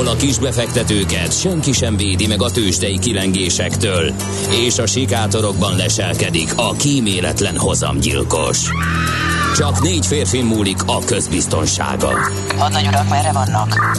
ahol a kisbefektetőket senki sem védi meg a tőzsdei kilengésektől, és a sikátorokban leselkedik a kíméletlen hozamgyilkos. Csak négy férfi múlik a közbiztonsága. Hadnagy urak, merre vannak?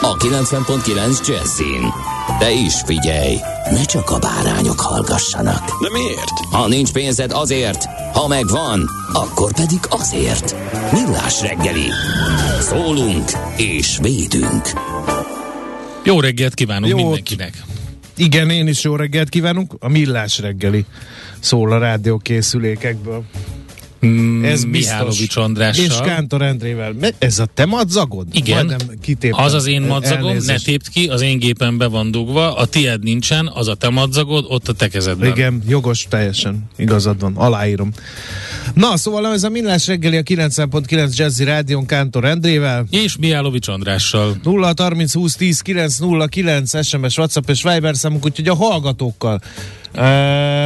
a 90.9 Jazzin. De is figyelj, ne csak a bárányok hallgassanak. De miért? Ha nincs pénzed azért, ha megvan, akkor pedig azért. Millás reggeli. Szólunk és védünk. Jó reggelt kívánunk Jót. mindenkinek. Igen, én is jó reggelt kívánunk. A Millás reggeli szól a rádiókészülékekből. Mm, Ez Mihálovics biztos. Andrással. És Kántor Endrével. Ez a te madzagod? Igen. Majdnem kitéptem. Az az én madzagom, Elnézést. ne tépd ki, az én gépen be van dugva, a tied nincsen, az a te madzagod, ott a te kezedben. Igen, jogos, teljesen. Igazad van, aláírom. Na, szóval ez a Millás reggeli a 90.9 Jazzy Rádion Kántor Endrével. És Mihálovics Andrással. 0 30 20 10 909 SMS, WhatsApp és Viber számunk, úgyhogy a hallgatókkal.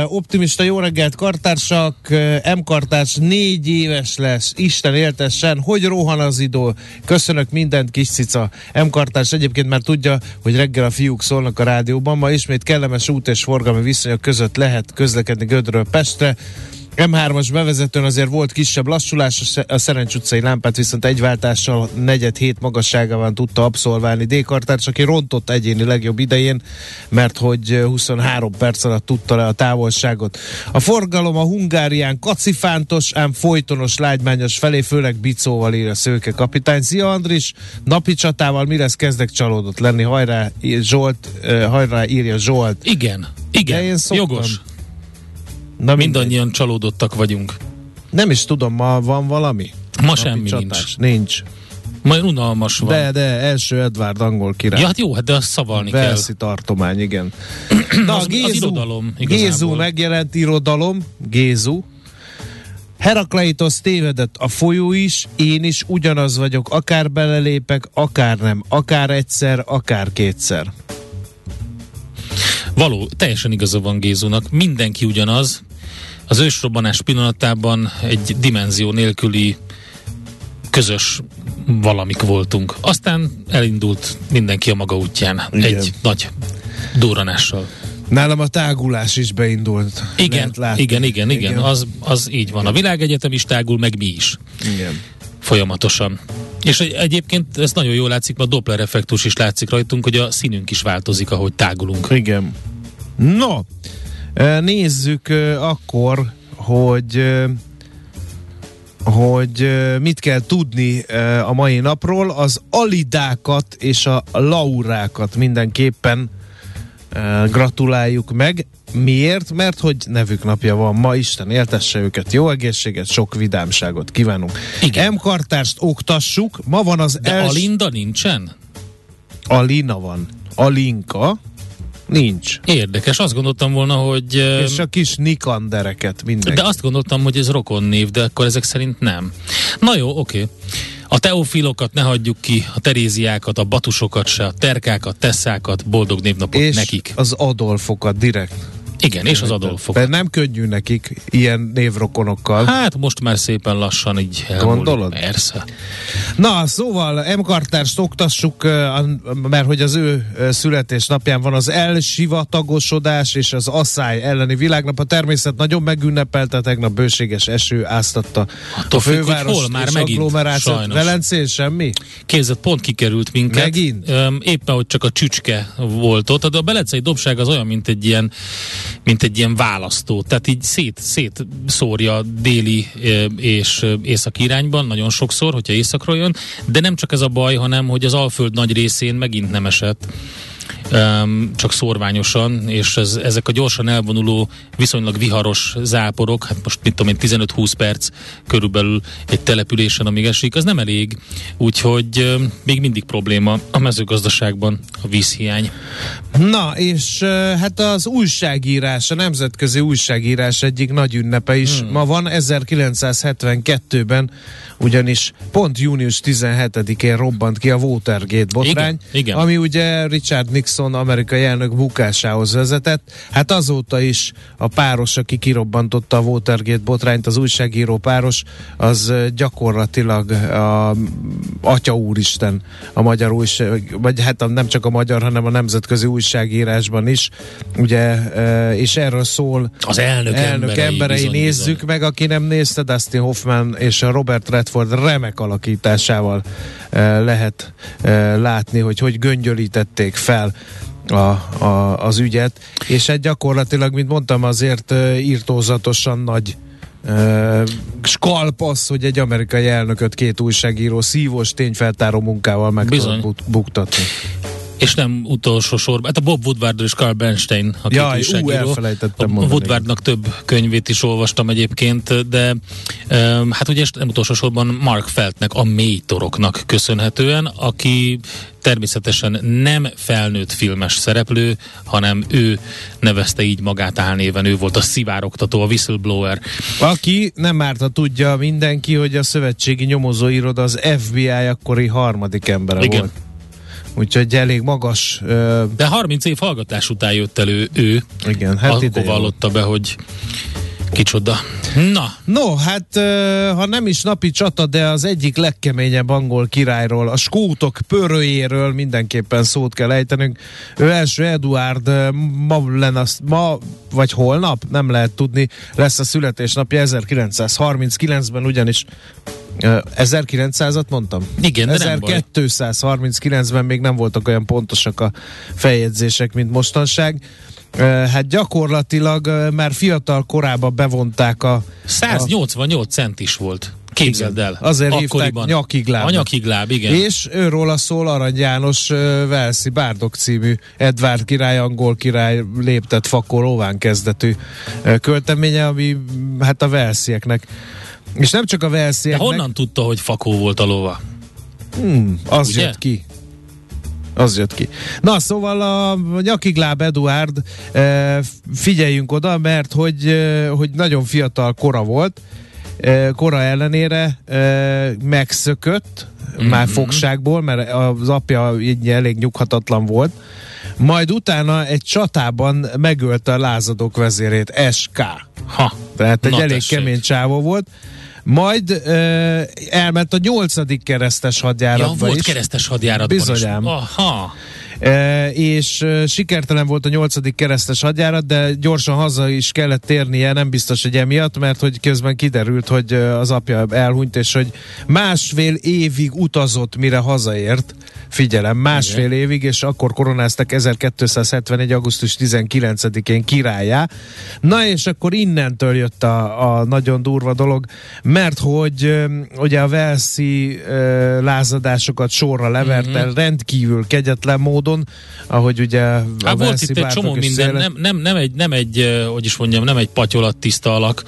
Optimista jó reggelt kartársak, M kartárs négy éves lesz, Isten éltessen, hogy rohan az idő, köszönök mindent kis cica. M kartárs egyébként már tudja, hogy reggel a fiúk szólnak a rádióban, ma ismét kellemes út és forgalmi viszonyok között lehet közlekedni Gödről Pestre. M3-as bevezetőn azért volt kisebb lassulás, a Sze- a Szerencs utcai lámpát viszont egy váltással negyed hét magasságában tudta abszolválni d aki rontott egyéni legjobb idején, mert hogy eh, 23 perc alatt tudta le a távolságot. A forgalom a Hungárián kacifántos, ám folytonos, lágymányos felé, főleg bicóval ír a szőke kapitány. Szia Andris, napi csatával mi lesz kezdek csalódott lenni, hajrá Zsolt, hajrá írja Zsolt. Igen, De én igen, szoktam. jogos. Na mindegy. Mindannyian csalódottak vagyunk. Nem is tudom, ma van valami? Ma semmi csatás? nincs. Nincs. Majd unalmas van. De, de, első Edvard angol király. Ja, hát jó, hát de azt szavalni kell. Velszi tartomány, igen. Na, Az- az Gézu, irodalom igazából. Gézu megjelent irodalom, Gézu. Herakleitos tévedett a folyó is, én is ugyanaz vagyok, akár belelépek, akár nem, akár egyszer, akár kétszer. Való, teljesen igaza van Gézunak. Mindenki ugyanaz. Az ősrobbanás pillanatában egy dimenzió nélküli közös valamik voltunk. Aztán elindult mindenki a maga útján. Igen. Egy nagy durranással. Nálam a tágulás is beindult. Igen, igen, igen, igen, Igen. Az, az így van. A világegyetem is tágul, meg mi is. igen. Folyamatosan. És egy, egyébként ez nagyon jól látszik, mert a Doppler effektus is látszik rajtunk, hogy a színünk is változik, ahogy tágulunk. Igen. No, nézzük akkor, hogy hogy mit kell tudni a mai napról. Az alidákat és a laurákat mindenképpen gratuláljuk meg. Miért? Mert hogy nevük napja van ma, Isten éltesse őket, jó egészséget, sok vidámságot kívánunk. Igen. M-kartást oktassuk, ma van az De els... Alinda nincsen? Alina van. Alinka nincs. Érdekes, azt gondoltam volna, hogy... És a kis Nikandereket mindenki. De azt gondoltam, hogy ez rokon név, de akkor ezek szerint nem. Na jó, oké. A teofilokat ne hagyjuk ki, a teréziákat, a batusokat se, a terkákat, tesszákat, boldog névnapot és nekik. az Adolfokat direkt. Igen, és az De Adolfokat. nem könnyű nekik ilyen névrokonokkal. Hát most már szépen lassan így elmúlik. Gondolod? Persze. Na, szóval M. Kartárst oktassuk, mert hogy az ő születésnapján van az elsivatagosodás és az asszály elleni világnap. A természet nagyon megünnepelte, tegnap bőséges eső áztatta Attól a főváros hol már megint, sajnos. Velencén semmi? Képzett, pont kikerült minket. Megint? Éppen, hogy csak a csücske volt ott. De a belencei dobság az olyan, mint egy ilyen, mint egy ilyen választó. Tehát így szét, szét szórja déli és északi irányban, nagyon sokszor, hogyha északról jön. De nem csak ez a baj, hanem hogy az Alföld nagy részén megint nem esett. Um, csak szorványosan, és ez, ezek a gyorsan elvonuló, viszonylag viharos záporok, hát most mit tudom én, 15-20 perc körülbelül egy településen, amíg esik, az nem elég, úgyhogy um, még mindig probléma a mezőgazdaságban a vízhiány. Na, és uh, hát az újságírás, a nemzetközi újságírás egyik nagy ünnepe is hmm. ma van, 1972-ben ugyanis pont június 17-én robbant ki a Watergate botrány, Igen, igen. ami ugye Richard Nixon amerikai elnök bukásához vezetett. Hát azóta is a páros, aki kirobbantotta a Watergate botrányt, az újságíró páros, az gyakorlatilag a Atya Úristen a magyar újság, vagy hát nem csak a magyar, hanem a nemzetközi újságírásban is, ugye, és erről szól Az elnök, elnök emberei, emberei bizony, nézzük bizony. meg, aki nem nézte, Dustin Hoffman és a Robert Redford remek alakításával eh, lehet eh, látni, hogy hogy göngyölítették fel a, a, az ügyet, és hát gyakorlatilag, mint mondtam, azért írtózatosan nagy Uh, skalp az, hogy egy amerikai elnököt két újságíró szívós tényfeltáró munkával meg Bizony. tudott buktatni. És nem utolsó sorban, hát a Bob Woodward és Carl Bernstein, a két Jaj, ú, elfelejtettem a. Woodwardnak több könyvét is olvastam egyébként, de um, hát ugye nem utolsó sorban Mark Feltnek, a mély toroknak köszönhetően, aki természetesen nem felnőtt filmes szereplő, hanem ő nevezte így magát álnéven, ő volt a szivároktató, a whistleblower. Aki nem árt, tudja mindenki, hogy a szövetségi nyomozóiroda az FBI akkori harmadik embere Igen. volt. Úgyhogy elég magas. ö, De 30 év hallgatás után jött elő ő, igen, hát hát ide akkor vallotta be, hogy kicsoda. Na, No, hát ha nem is napi csata, de az egyik legkeményebb angol királyról, a skótok pörőjéről mindenképpen szót kell ejtenünk. Ő első Eduard ma, az- ma vagy holnap, nem lehet tudni, lesz a születésnapja 1939-ben, ugyanis 1900-at mondtam? Igen, de nem baj. 1239-ben még nem voltak olyan pontosak a feljegyzések, mint mostanság. Hát gyakorlatilag már fiatal korában bevonták a 188 cent is volt. Képzeld el. Azért Akkoriban. hívták nyakiglábnak. A nyakigláb, igen. És őról a szól Arany János Velszi Bárdok című Edvárd király, angol király léptett fakor óván kezdetű költeménye, ami hát a Velszieknek és nem csak a De Velszieknek, honnan tudta, hogy fakó volt a lova? Hmm, az Ugye? jött ki. Az jött ki. Na, szóval a Nyakigláb Eduard, eh, figyeljünk oda, mert hogy, eh, hogy nagyon fiatal kora volt, eh, kora ellenére megszökött, mm-hmm. már fogságból, mert az apja így elég nyughatatlan volt, majd utána egy csatában megölte a lázadók vezérét, SK. Ha, Tehát egy Na elég tessék. kemény csávó volt. Majd ö, elment a nyolcadik keresztes ja, hadjáratba volt is. keresztes hadjáratban Bizonyám. is. Aha. E, és e, sikertelen volt a nyolcadik keresztes hadjárat, de gyorsan haza is kellett térnie, nem biztos, hogy emiatt, mert hogy közben kiderült, hogy e, az apja elhunyt, és hogy másfél évig utazott, mire hazaért. Figyelem, másfél Igen. évig, és akkor koronáztak 1271. augusztus 19-én királyá. Na és akkor innentől jött a, a nagyon durva dolog, mert hogy ugye a Velszi lázadásokat sorra leverte Mhm. rendkívül kegyetlen módon, ahogy ugye a Hát volt Velszi itt egy csomó minden, széle- nem, nem, nem, egy, nem egy, hogy is mondjam, nem egy patyolat tiszta alak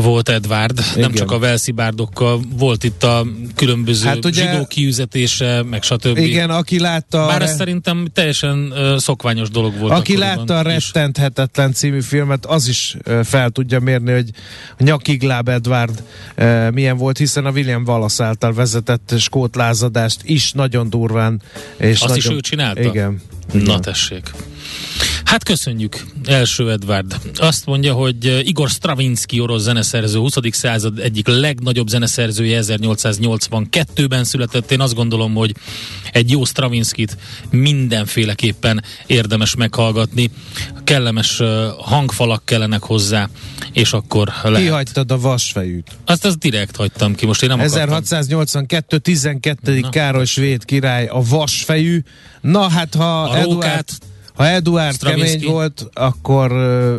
volt Edvard, nem Igen. csak a Velszi bárdokkal, volt itt a különböző Hát ugye- zsidó kiüzetése, meg stb. Igen, aki látta... Bár a ez re- szerintem teljesen uh, szokványos dolog volt. Aki látta a is. Rettenthetetlen című filmet, az is ö, fel tudja mérni, hogy Nyakigláb Edward ö, milyen volt, hiszen a William Wallace által vezetett skót lázadást is nagyon durván. És Azt is nagyon... ő csinálta? Igen. Na Igen. tessék. Hát köszönjük, első Edward. Azt mondja, hogy eh, Igor Stravinsky orosz zeneszerző, 20. század egyik legnagyobb zeneszerzője 1882-ben született. Én azt gondolom, hogy egy jó Stravinskit mindenféleképpen érdemes meghallgatni. Kellemes eh, hangfalak kellenek hozzá, és akkor lehet. Kihagytad a vasfejűt. Azt, azt direkt hagytam ki, most én nem akartam. 1682. 12. Na. Károly svéd király a vasfejű. Na hát ha A rókát, Ha Eduard Stravinsky. kemény volt, akkor,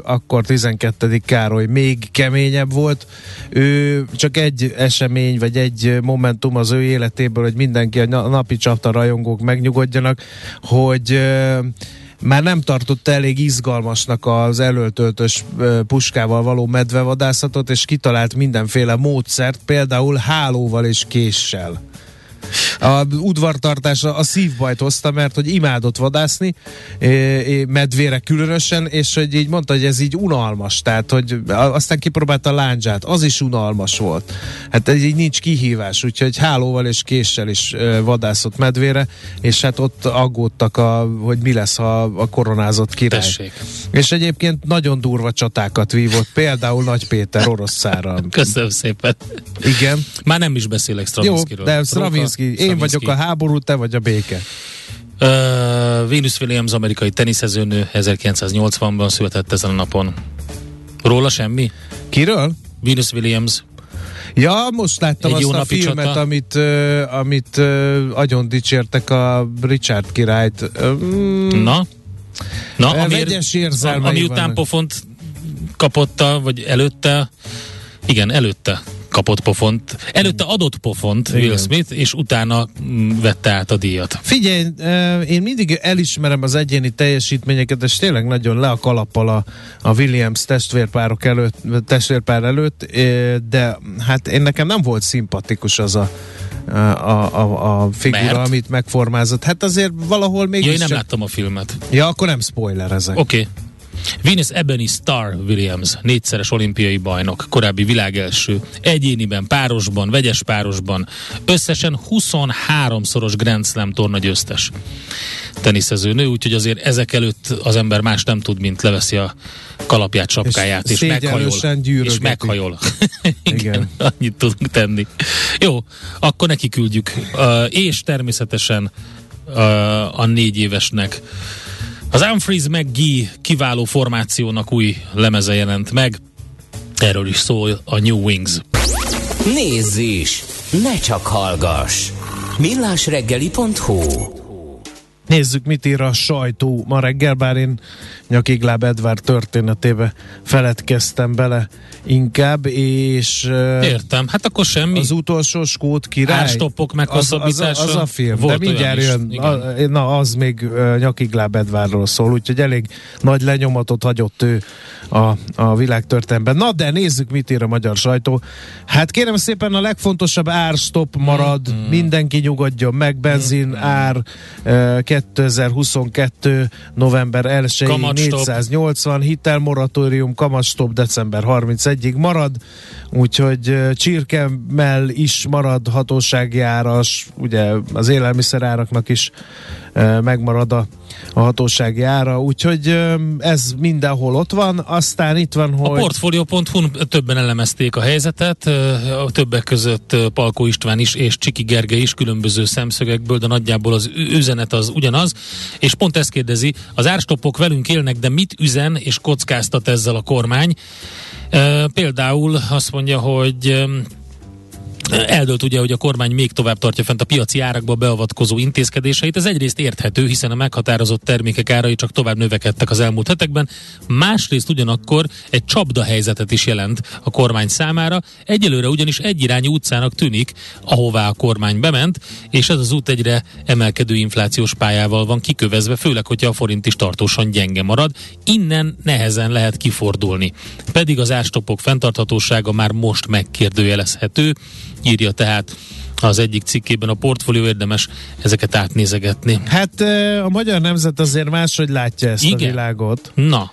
akkor 12. Károly még keményebb volt. Ő csak egy esemény, vagy egy momentum az ő életéből, hogy mindenki a na- napi csapta rajongók megnyugodjanak, hogy már nem tartott elég izgalmasnak az előtöltös ö, puskával való medvevadászatot, és kitalált mindenféle módszert, például hálóval és késsel. A udvartartásra a szívbajt hozta, mert hogy imádott vadászni, medvére különösen, és hogy így mondta, hogy ez így unalmas, tehát hogy aztán kipróbálta a láncsát, az is unalmas volt. Hát ez így nincs kihívás, úgyhogy hálóval és késsel is vadászott medvére, és hát ott aggódtak, a, hogy mi lesz ha a koronázott király. Tessék. És egyébként nagyon durva csatákat vívott, például Nagy Péter oroszszára. Köszönöm szépen. Igen. Már nem is beszélek Jó, Stravinskyről. de Stravinsky, én vagyok a háború, te vagy a béke. Uh, Venus Williams, amerikai teniszezőnő, 1980-ban született ezen a napon. Róla semmi? Kiről? Venus Williams. Ja, most láttam Egy azt a filmet, csata. amit, uh, amit uh, agyon dicsértek a Richard királyt. Um, Na? Na, Eh, amiért- vegyes érzelmei ami után vannak. pofont kapotta, vagy előtte, igen, előtte kapott pofont. Előtte adott pofont Igen. Will Smith, és utána mm, vette át a díjat. Figyelj, én mindig elismerem az egyéni teljesítményeket, és tényleg nagyon le a kalappal a, a Williams testvérpárok előtt, testvérpár előtt, de hát én nekem nem volt szimpatikus az a a, a, a figura, Mert? amit megformázott. Hát azért valahol mégis Ja, én nem csak... láttam a filmet. Ja, akkor nem spoilerezek. Oké. Okay. Venus Ebony Star Williams, négyszeres olimpiai bajnok, korábbi világelső, egyéniben, párosban, vegyes párosban, összesen 23-szoros Grand Slam torna győztes teniszező nő, úgyhogy azért ezek előtt az ember más nem tud, mint leveszi a kalapját, sapkáját, és, És meghajol. gyűrögeti. És meghajol. Igen, Igen. annyit tudunk tenni. Jó, akkor neki küldjük. Uh, és természetesen uh, a négy évesnek az Humphreys McGee kiváló formációnak új lemeze jelent meg. Erről is szól a New Wings. Nézz is! Ne csak hallgass! millásreggeli.hu Nézzük, mit ír a sajtó ma reggel, bár én Nyakigláb Edvard történetébe feledkeztem bele inkább, és Értem, hát akkor semmi. az utolsó skót király. Árstoppok az, az, a, meghosszabbítása. az a film, Volt de mindjárt is, jön, igen. a, na az még Nyakigláb Edvardról szól, úgyhogy elég nagy lenyomatot hagyott ő a, a világtörténelemben. Na de nézzük, mit ír a magyar sajtó. Hát kérem szépen a legfontosabb árstopp marad, Mm-hmm. mindenki nyugodjon meg, benzin ár uh, 2022. november 1 Kamatstop. 480, hitelmoratórium, kamatstop december 31-ig marad, úgyhogy csirkemmel is marad hatósági áras, ugye az élelmiszeráraknak is megmarad a, a hatósági ára, úgyhogy ez mindenhol ott van, aztán itt van, A hogy... Portfolio.hu-n többen elemezték a helyzetet, a többek között Palkó István is és Csiki Gergely is különböző szemszögekből, de nagyjából az üzenet az ugyanaz, és pont ezt kérdezi, az árstoppok velünk élnek, de mit üzen és kockáztat ezzel a kormány? Például azt mondja, hogy Eldölt ugye, hogy a kormány még tovább tartja fent a piaci árakba beavatkozó intézkedéseit. Ez egyrészt érthető, hiszen a meghatározott termékek árai csak tovább növekedtek az elmúlt hetekben. Másrészt ugyanakkor egy csapda helyzetet is jelent a kormány számára. Egyelőre ugyanis egyirányú utcának tűnik, ahová a kormány bement, és ez az út egyre emelkedő inflációs pályával van kikövezve, főleg, hogyha a forint is tartósan gyenge marad. Innen nehezen lehet kifordulni. Pedig az árstoppok fenntarthatósága már most megkérdőjelezhető, írja tehát az egyik cikkében a portfólió érdemes ezeket átnézegetni. Hát a magyar nemzet azért máshogy látja ezt Igen. a világot. Na,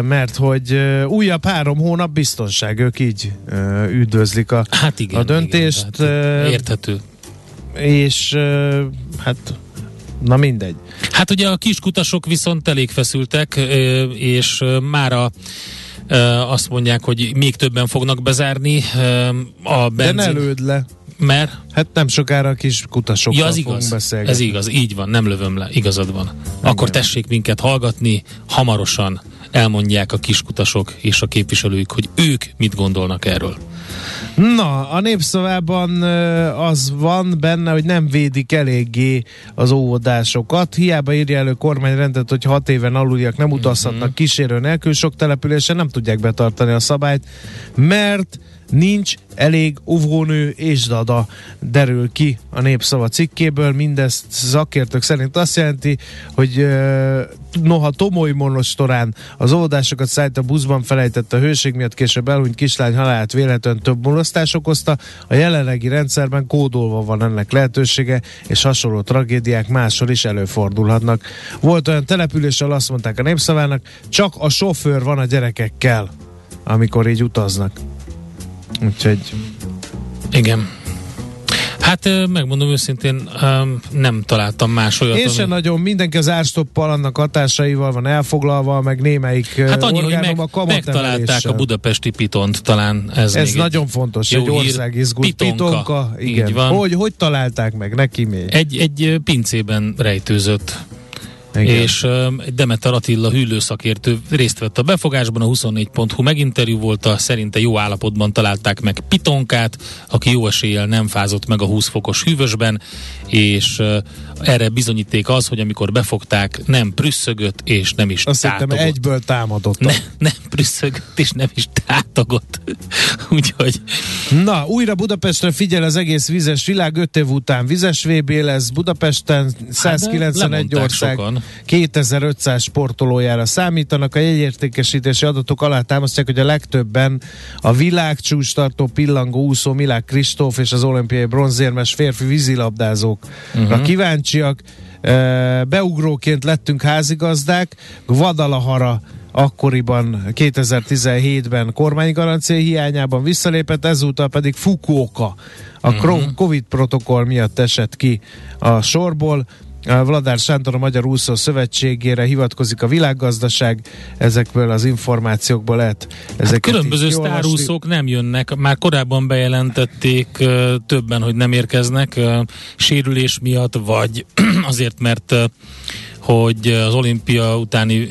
mert hogy újabb három hónap biztonság, ők így üdvözlik a, hát igen. a döntést, Igen, tehát ö, érthető. és hát na mindegy. Hát ugye a kiskutasok viszont elég feszültek, és ö, mára ö, azt mondják, hogy még többen fognak bezárni a De ne benzin. lőd le. Mert Hát nem sokára a kis kutasokkal ja, az igaz. beszélgetni. Ez igaz, így van, nem lövöm le, igazad van. Akkor tessék minket hallgatni, hamarosan elmondják a kiskutasok és a képviselőik, hogy ők mit gondolnak erről. Na, a népszavában az van benne, hogy nem védik eléggé az óvodásokat. Hiába írja elő kormányrendet, hogy hat éven aluliak nem utazhatnak uh-huh. kísérő nélkül, sok településen nem tudják betartani a szabályt, mert nincs elég uvónő és dada, derül ki a népszava cikkéből. Mindezt szakértők szerint azt jelenti, hogy noha Tomoly monostorán az oldásokat szállít a buszban felejtett a hőség miatt később elhunyt kislány halálát véletlenül több molesztás okozta, a jelenlegi rendszerben kódolva van ennek lehetősége, és hasonló tragédiák máshol is előfordulhatnak. Volt olyan település, ahol azt mondták a népszavának, csak a sofőr van a gyerekekkel, amikor így utaznak. Úgyhogy... Igen. Hát megmondom őszintén, nem találtam más olyat. Én sem ami... nagyon, mindenki az árstoppal, annak hatásaival van elfoglalva, meg némelyik Hát annyi, hogy meg, a megtalálták a budapesti pitont, talán ez Ez nagyon egy fontos, egy országizgult pitonka. pitonka igen. Van. Hogy, hogy találták meg, neki még? Egy, egy pincében rejtőzött igen. és egy Demeter Attila hűlőszakértő részt vett a befogásban, a 24.hu meginterjú volt, a szerinte jó állapotban találták meg Pitonkát, aki jó eséllyel nem fázott meg a 20 fokos hűvösben, és erre bizonyíték az, hogy amikor befogták, nem prüsszögött, és nem is Azt tátogott. Hittem, egyből támadott. Ne, nem prüsszögött, és nem is tátogott. Úgyhogy... Na, újra Budapestre figyel az egész vizes világ, 5 év után vizes VB lesz Budapesten, 191 hát ország. Sokan. 2500 sportolójára számítanak. A jegyértékesítési adatok alá támasztják, hogy a legtöbben a világcsúcs tartó pillangó úszó Milák Kristóf és az olimpiai bronzérmes férfi vízilabdázókra uh-huh. kíváncsiak. Beugróként lettünk házigazdák, Guadalajara akkoriban 2017-ben kormánygarancia hiányában visszalépett, ezúttal pedig Fukuoka a uh-huh. Covid protokoll miatt esett ki a sorból. Vladár Sándor a Magyar Úszó Szövetségére hivatkozik a világgazdaság, ezekből az információkból lehet ezeket hát Különböző sztárúszók nem jönnek, már korábban bejelentették többen, hogy nem érkeznek sérülés miatt, vagy azért, mert hogy az olimpia utáni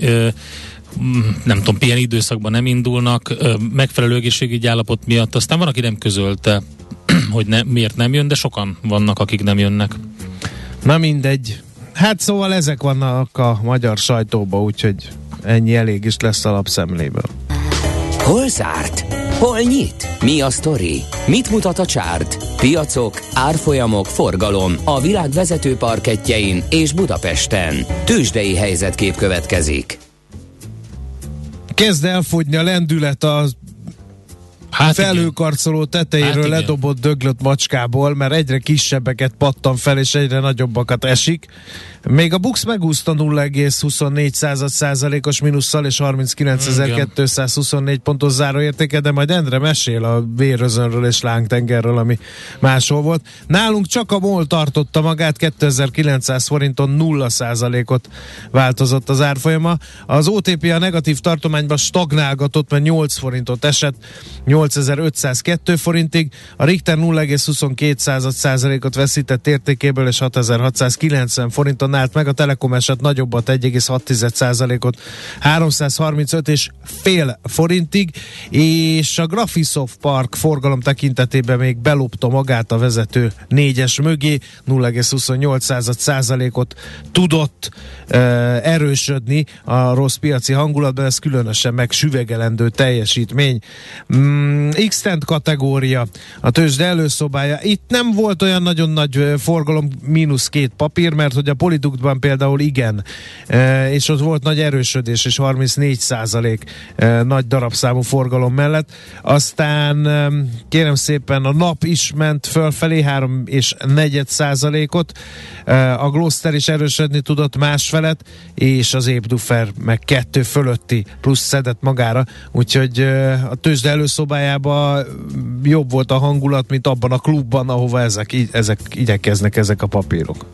nem tudom, pihen időszakban nem indulnak, megfelelő egészségügyi állapot miatt, aztán van, aki nem közölte, hogy ne, miért nem jön, de sokan vannak, akik nem jönnek. Na mindegy. Hát szóval ezek vannak a magyar sajtóban, úgyhogy ennyi elég is lesz a lapszemléből. Hol zárt? Hol nyit? Mi a sztori? Mit mutat a csárt? Piacok, árfolyamok, forgalom a világ vezető parketjein és Budapesten. Tősdei helyzetkép következik. Kezd elfogyni a lendület az hát felőkarcoló tetejéről hát ledobott döglött macskából, mert egyre kisebbeket pattan fel, és egyre nagyobbakat esik. Még a Bux megúszta 0,24 százalékos minusszal és 39.224 pontos záróértéke, de majd Endre mesél a vérözönről és lángtengerről, ami máshol volt. Nálunk csak a MOL tartotta magát, 2900 forinton 0 százalékot változott az árfolyama. Az OTP a negatív tartományban stagnálgatott, mert 8 forintot esett, 8502 forintig. A Richter 0,22 százalékot veszített értékéből, és 6690 forinton állt meg, a Telekom eset nagyobbat 1,6%-ot 335 és fél forintig, és a Graphisoft Park forgalom tekintetében még belopta magát a vezető négyes mögé, 0,28%-ot tudott uh, erősödni a rossz piaci hangulatban, ez különösen meg süvegelendő teljesítmény. Mm, x kategória, a tőzsde előszobája. Itt nem volt olyan nagyon nagy forgalom, mínusz két papír, mert hogy a politi viaduktban például igen, e, és ott volt nagy erősödés, és 34 százalék e, nagy darabszámú forgalom mellett. Aztán kérem szépen a nap is ment fölfelé 3 és 4 százalékot, a Gloster is erősödni tudott másfelet, és az Épdufer meg kettő fölötti plusz szedett magára, úgyhogy a tőzsde előszobájában jobb volt a hangulat, mint abban a klubban, ahova ezek, ezek igyekeznek ezek a papírok.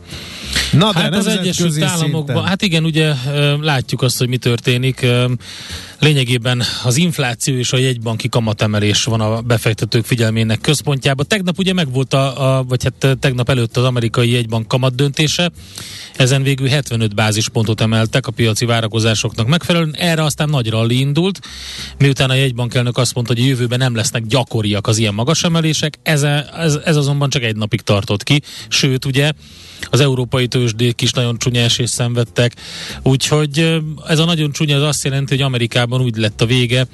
Na, de hát az Egyesült Államokban, hát igen, ugye látjuk azt, hogy mi történik. Lényegében az infláció és a jegybanki kamatemelés van a befektetők figyelmének központjában. Tegnap ugye megvolt a, a vagy hát tegnap előtt az amerikai jegybank kamat döntése. Ezen végül 75 bázispontot emeltek a piaci várakozásoknak megfelelően. Erre aztán nagy ralli indult, miután a jegybankelnök azt mondta, hogy a jövőben nem lesznek gyakoriak az ilyen magas emelések. Ez, ez, ez azonban csak egy napig tartott ki. Sőt, ugye az európai tőzsdék is nagyon csúnya esést szenvedtek, úgyhogy ez a nagyon csúnya az azt jelenti, hogy Amerikában úgy lett a vége,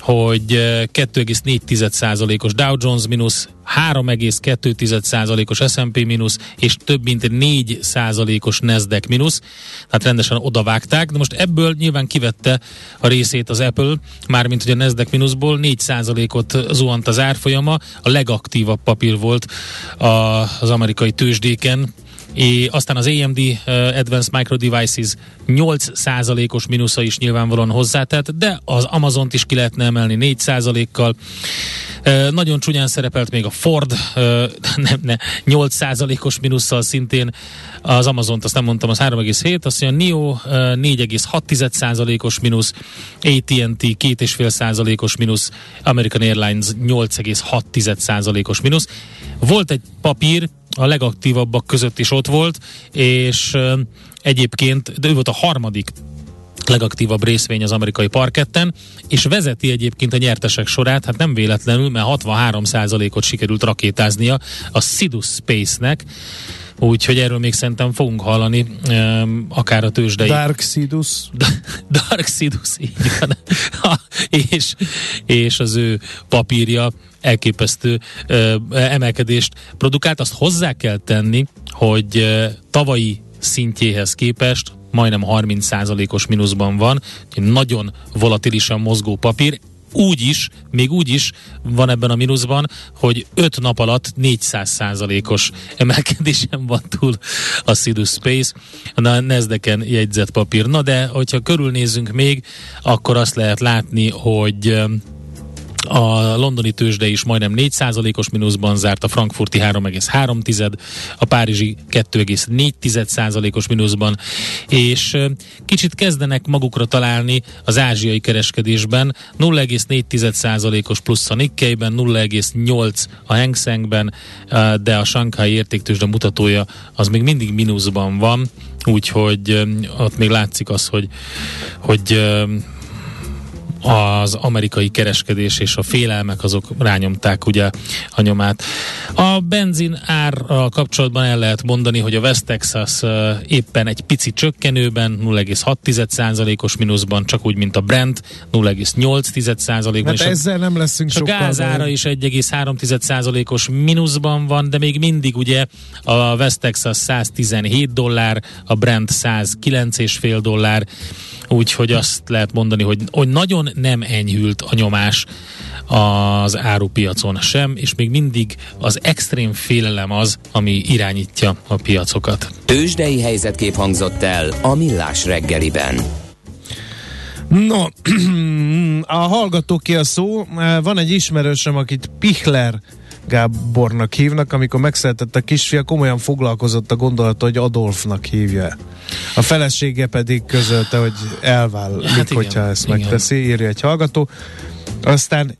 hogy 2,4%-os Dow Jones mínusz, 3,2%-os S&P mínusz, és több mint 4%-os Nasdaq mínusz, tehát rendesen odavágták, de most ebből nyilván kivette a részét az Apple, mármint hogy a Nasdaq mínuszból 4%-ot zuhant az árfolyama, a legaktívabb papír volt az amerikai tőzsdéken, és aztán az AMD Advanced Micro Devices 8%-os mínusza is nyilvánvalóan hozzátett, de az Amazont is ki lehetne emelni 4%-kal. Uh, nagyon csúnyán szerepelt még a Ford, nem, ne, 8%-os mínusszal szintén az Amazont, azt nem mondtam, az 3,7, azt mondja, NIO uh, 4,6%-os mínusz, AT&T 2,5%-os mínusz, American Airlines 8,6%-os mínusz. Volt egy papír, a legaktívabbak között is ott volt, és egyébként, de ő volt a harmadik legaktívabb részvény az amerikai parketten, és vezeti egyébként a nyertesek sorát, hát nem véletlenül, mert 63%-ot sikerült rakétáznia a Sidus Space-nek, Úgyhogy erről még szerintem fogunk hallani, um, akár a tőzsdei. Dark Sidus. Dark Sidus, így van. és, és az ő papírja elképesztő uh, emelkedést produkált. Azt hozzá kell tenni, hogy uh, tavalyi szintjéhez képest majdnem 30%-os mínuszban van, nagyon volatilisan mozgó papír, úgy is, még úgy is van ebben a mínuszban, hogy 5 nap alatt 400 százalékos emelkedésen van túl a Sidus Space, a Nasdaq-en jegyzett papír. Na de, hogyha körülnézzünk még, akkor azt lehet látni, hogy a londoni tőzsde is majdnem 4%-os mínuszban zárt, a frankfurti 3,3, a párizsi 2,4%-os mínuszban, és kicsit kezdenek magukra találni az ázsiai kereskedésben, 0,4%-os plusz a Nikkeiben, 0,8 a Hang Sengben, de a Shanghai értéktőzsde mutatója az még mindig mínuszban van, úgyhogy ott még látszik az, hogy, hogy az amerikai kereskedés és a félelmek azok rányomták ugye a nyomát. A benzin árral kapcsolatban el lehet mondani, hogy a West Texas éppen egy pici csökkenőben, 0,6%-os mínuszban, csak úgy, mint a Brent, 0,8%-ban. Hát ezzel nem leszünk sokkal. A gázára is 1,3%-os mínuszban van, de még mindig ugye a West Texas 117 dollár, a Brent 109,5 dollár, úgyhogy azt lehet mondani, hogy, hogy nagyon nem enyhült a nyomás az árupiacon sem, és még mindig az extrém félelem az, ami irányítja a piacokat. Tőzsdei helyzetkép hangzott el a Millás reggeliben. No, a hallgató ki a szó. Van egy ismerősöm, akit Pichler Gábornak hívnak, amikor megszületett a kisfia, komolyan foglalkozott a gondolata, hogy Adolfnak hívja. A felesége pedig közölte, hogy elválik, hát igen, hogyha ezt igen. megteszi, írja egy hallgató. Aztán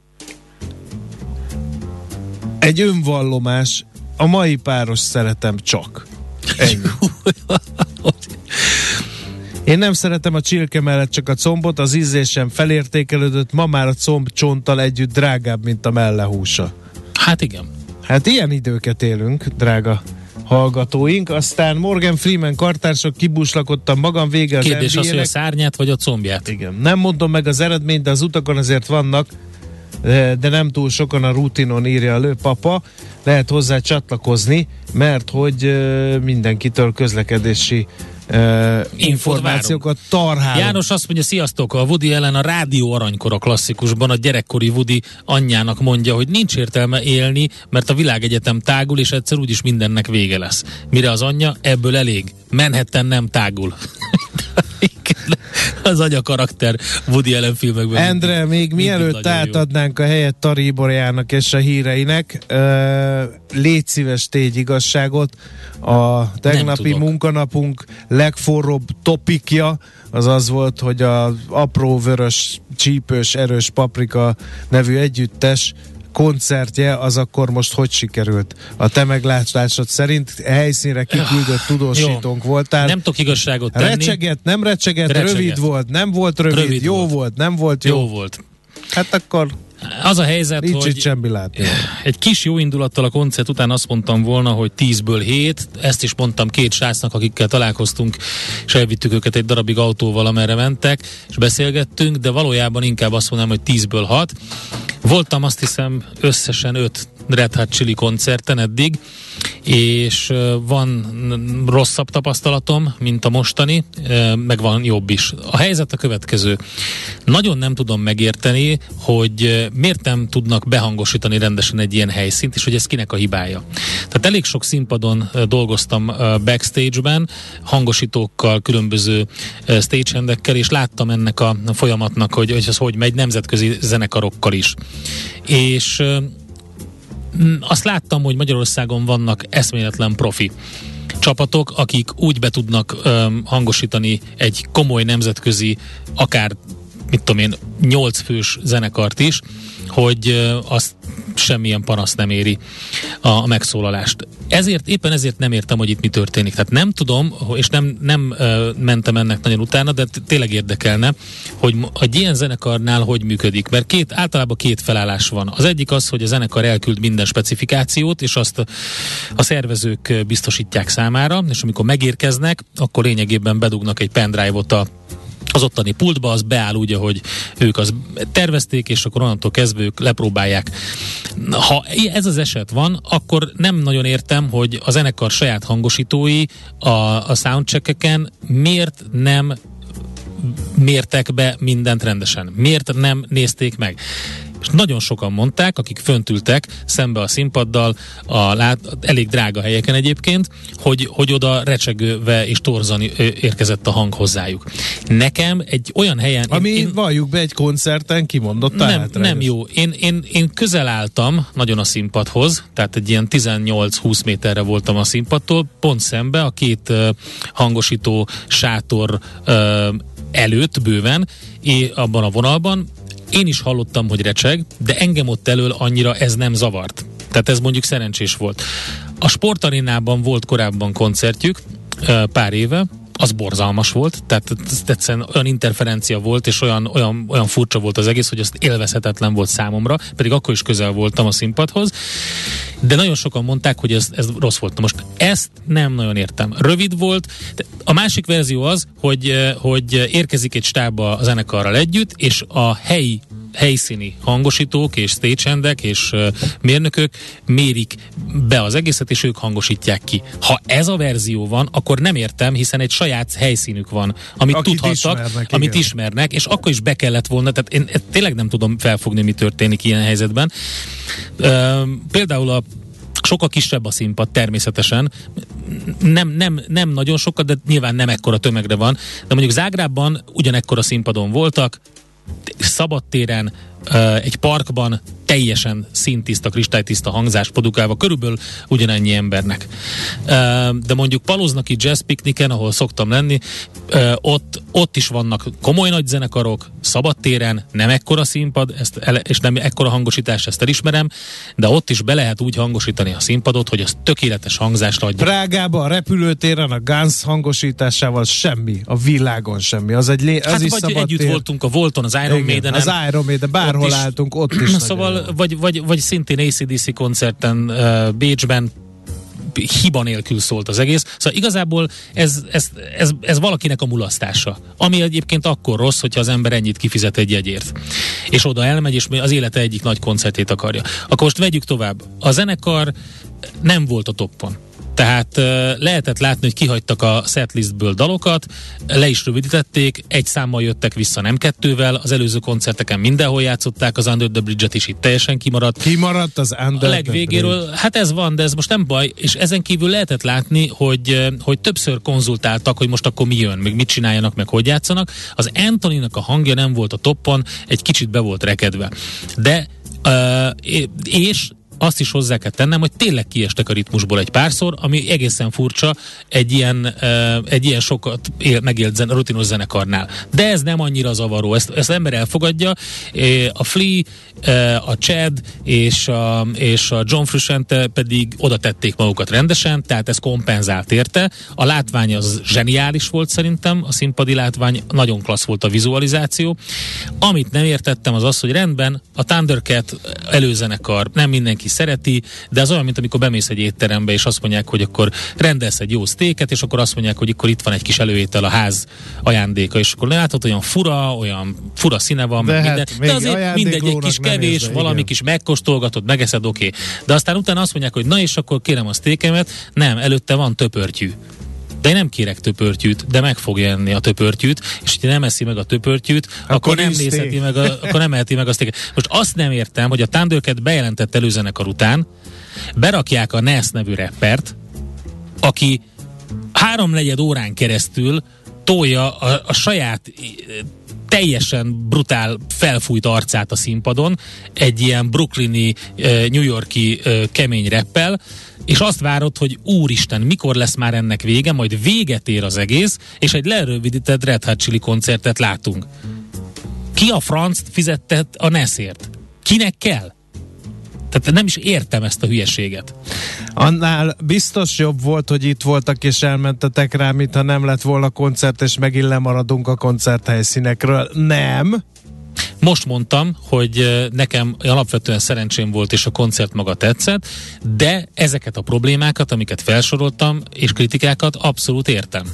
egy önvallomás, a mai páros szeretem csak. Ennyi. Én nem szeretem a csirke mellett csak a combot, az ízlésem felértékelődött, ma már a comb csonttal együtt drágább, mint a mellehúsa. Hát igen. Hát ilyen időket élünk, drága hallgatóink. Aztán Morgan Freeman kartársok kibúslakodtam magam vége az Kérdés az, hogy a szárnyát vagy a combját. Igen. Nem mondom meg az eredményt, de az utakon azért vannak, de nem túl sokan a rutinon írja a lőpapa. Lehet hozzá csatlakozni, mert hogy mindenkitől közlekedési uh, információkat tarhál. János azt mondja, sziasztok, a Woody ellen a rádió aranykor a klasszikusban a gyerekkori Woody anyjának mondja, hogy nincs értelme élni, mert a világegyetem tágul, és egyszer úgyis mindennek vége lesz. Mire az anyja, ebből elég. Menhetten nem tágul. az anya karakter Woody Allen filmekben. Endre, még mielőtt átadnánk a helyet Tariborjának és a híreinek, uh, légy szíves tégy igazságot. A tegnapi munkanapunk legforróbb topikja az az volt, hogy az apró vörös, csípős, erős paprika nevű együttes koncertje, az akkor most hogy sikerült? A te meglátásod szerint helyszínre kiküldött tudósítónk jó. voltál. Nem tudok igazságot tenni. Recseget, nem recseget, recseget, rövid volt, nem volt rövid, rövid jó volt. volt, nem volt jó. Jó volt. Hát akkor az a helyzet, Nincs hogy semmi látni. egy kis jó indulattal a koncert után azt mondtam volna, hogy 10-ből 7, ezt is mondtam két srácnak, akikkel találkoztunk, és elvittük őket egy darabig autóval, amerre mentek, és beszélgettünk, de valójában inkább azt mondanám, hogy 10-ből 6. Voltam azt hiszem összesen 5 Red Hot Chili koncerten eddig, és van rosszabb tapasztalatom, mint a mostani, meg van jobb is. A helyzet a következő. Nagyon nem tudom megérteni, hogy miért nem tudnak behangosítani rendesen egy ilyen helyszínt, és hogy ez kinek a hibája. Tehát elég sok színpadon dolgoztam backstage-ben, hangosítókkal, különböző stage és láttam ennek a folyamatnak, hogy, hogy ez hogy megy nemzetközi zenekarokkal is. És azt láttam, hogy Magyarországon vannak eszméletlen profi csapatok, akik úgy be tudnak um, hangosítani egy komoly nemzetközi, akár mit tudom én, nyolc fős zenekart is, hogy azt semmilyen panasz nem éri a megszólalást. Ezért, éppen ezért nem értem, hogy itt mi történik. Tehát nem tudom, és nem, nem mentem ennek nagyon utána, de tényleg érdekelne, hogy egy ilyen zenekarnál hogy működik. Mert két, általában két felállás van. Az egyik az, hogy a zenekar elküld minden specifikációt, és azt a szervezők biztosítják számára, és amikor megérkeznek, akkor lényegében bedugnak egy pendrive-ot a az ottani pultba, az beáll úgy, hogy ők az tervezték, és akkor onnantól kezdve ők lepróbálják. Ha ez az eset van, akkor nem nagyon értem, hogy a zenekar saját hangosítói a, a soundcheckeken miért nem mértek be mindent rendesen? Miért nem nézték meg? És nagyon sokan mondták, akik föntültek szembe a színpaddal, a lát, elég drága helyeken egyébként, hogy, hogy oda recsegőve és torzani érkezett a hang hozzájuk. Nekem egy olyan helyen... Ami én, én, valljuk be egy koncerten kimondott Nem, nem jó. Én, én, én közel álltam nagyon a színpadhoz, tehát egy ilyen 18-20 méterre voltam a színpadtól, pont szembe a két uh, hangosító sátor uh, előtt bőven, és abban a vonalban, én is hallottam, hogy recseg, de engem ott elől annyira ez nem zavart. Tehát ez mondjuk szerencsés volt. A sportarénában volt korábban koncertjük, pár éve, az borzalmas volt, tehát egyszerűen olyan interferencia volt, és olyan, olyan, olyan furcsa volt az egész, hogy azt élvezhetetlen volt számomra, pedig akkor is közel voltam a színpadhoz, de nagyon sokan mondták, hogy ez, ez rossz volt. Most ezt nem nagyon értem. Rövid volt, a másik verzió az, hogy, hogy érkezik egy stábba a zenekarral együtt, és a helyi helyszíni hangosítók és stagehandek és mérnökök mérik be az egészet, és ők hangosítják ki. Ha ez a verzió van, akkor nem értem, hiszen egy saját helyszínük van, amit Akit tudhattak, ismernek, amit igen. ismernek, és akkor is be kellett volna, tehát én tényleg nem tudom felfogni, mi történik ilyen helyzetben. Például a sokkal kisebb a színpad természetesen, nem, nem, nem nagyon sokat, de nyilván nem ekkora tömegre van, de mondjuk Zágrában ugyanekkora színpadon voltak, szabadtéren, egy parkban teljesen szintiszta, kristálytiszta hangzás produkálva, körülbelül ugyanennyi embernek. De mondjuk Paloznaki jazz pikniken, ahol szoktam lenni, ott, ott is vannak komoly nagy zenekarok, szabadtéren, nem ekkora színpad, ezt ele, és nem ekkora hangosítás, ezt elismerem, de ott is be lehet úgy hangosítani a színpadot, hogy az tökéletes hangzásra adja. Prágában, a repülőtéren, a Guns hangosításával semmi, a világon semmi. Az egy lé, az hát is vagy együtt voltunk a Volton, az Iron Maiden. Az Iron Maiden, bárhol is, álltunk, ott is. Szóval, vagy, vagy, vagy szintén ACDC koncerten uh, Bécsben hiba nélkül szólt az egész. Szóval igazából ez, ez, ez, ez valakinek a mulasztása. Ami egyébként akkor rossz, hogyha az ember ennyit kifizet egy jegyért. És oda elmegy, és az élete egyik nagy koncertét akarja. Akkor most vegyük tovább. A zenekar nem volt a toppon. Tehát lehetett látni, hogy kihagytak a setlistből dalokat, le is rövidítették, egy számmal jöttek vissza, nem kettővel, az előző koncerteken mindenhol játszották, az Under the Bridge-et is itt teljesen kimaradt. Kimaradt az Under A legvégéről, hát ez van, de ez most nem baj, és ezen kívül lehetett látni, hogy, hogy többször konzultáltak, hogy most akkor mi jön, meg mit csináljanak, meg hogy játszanak. Az Antoninak a hangja nem volt a toppon, egy kicsit be volt rekedve. De Uh, és azt is hozzá kell tennem, hogy tényleg kiestek a ritmusból egy párszor, ami egészen furcsa egy ilyen, uh, egy ilyen sokat él, megélt zen, rutinos zenekarnál. De ez nem annyira zavaró, ezt, ezt ember elfogadja. A Flea, uh, a Chad és a, és a John Frusciante pedig oda tették magukat rendesen, tehát ez kompenzált érte. A látvány az zseniális volt szerintem, a színpadi látvány, nagyon klassz volt a vizualizáció. Amit nem értettem az az, hogy rendben, a Thundercat előzenekar, nem mindenki szereti, de az olyan, mint amikor bemész egy étterembe, és azt mondják, hogy akkor rendelsz egy jó sztéket, és akkor azt mondják, hogy akkor itt van egy kis előétel a ház ajándéka, és akkor látod, olyan fura, olyan fura színe van, de, meg hát minden. de azért mindegy, egy kis kevés, érzve, valami igen. kis megkóstolgatod, megeszed, oké. Okay. De aztán utána azt mondják, hogy na és akkor kérem a sztékemet, nem, előtte van töpörtyű de én nem kérek töpörtyűt, de meg fogja enni a töpörtyűt, és ha nem eszi meg a töpörtyűt, akkor, akkor nem nézheti meg, a, akkor nem eheti meg azt. Most azt nem értem, hogy a Thundercat bejelentett előzenekar után berakják a Ness nevű reppert, aki háromnegyed órán keresztül tolja a, a saját teljesen brutál felfújt arcát a színpadon, egy ilyen brooklyni, New Yorki kemény reppel, és azt várod, hogy úristen, mikor lesz már ennek vége, majd véget ér az egész, és egy lerövidített Red Hot Chili koncertet látunk. Ki a franc fizetett a Neszért? Kinek kell? Tehát nem is értem ezt a hülyeséget. Annál biztos jobb volt, hogy itt voltak és elmentetek rá, mint ha nem lett volna koncert, és megint lemaradunk a koncerthelyszínekről. Nem. Most mondtam, hogy nekem alapvetően szerencsém volt, és a koncert maga tetszett, de ezeket a problémákat, amiket felsoroltam, és kritikákat abszolút értem.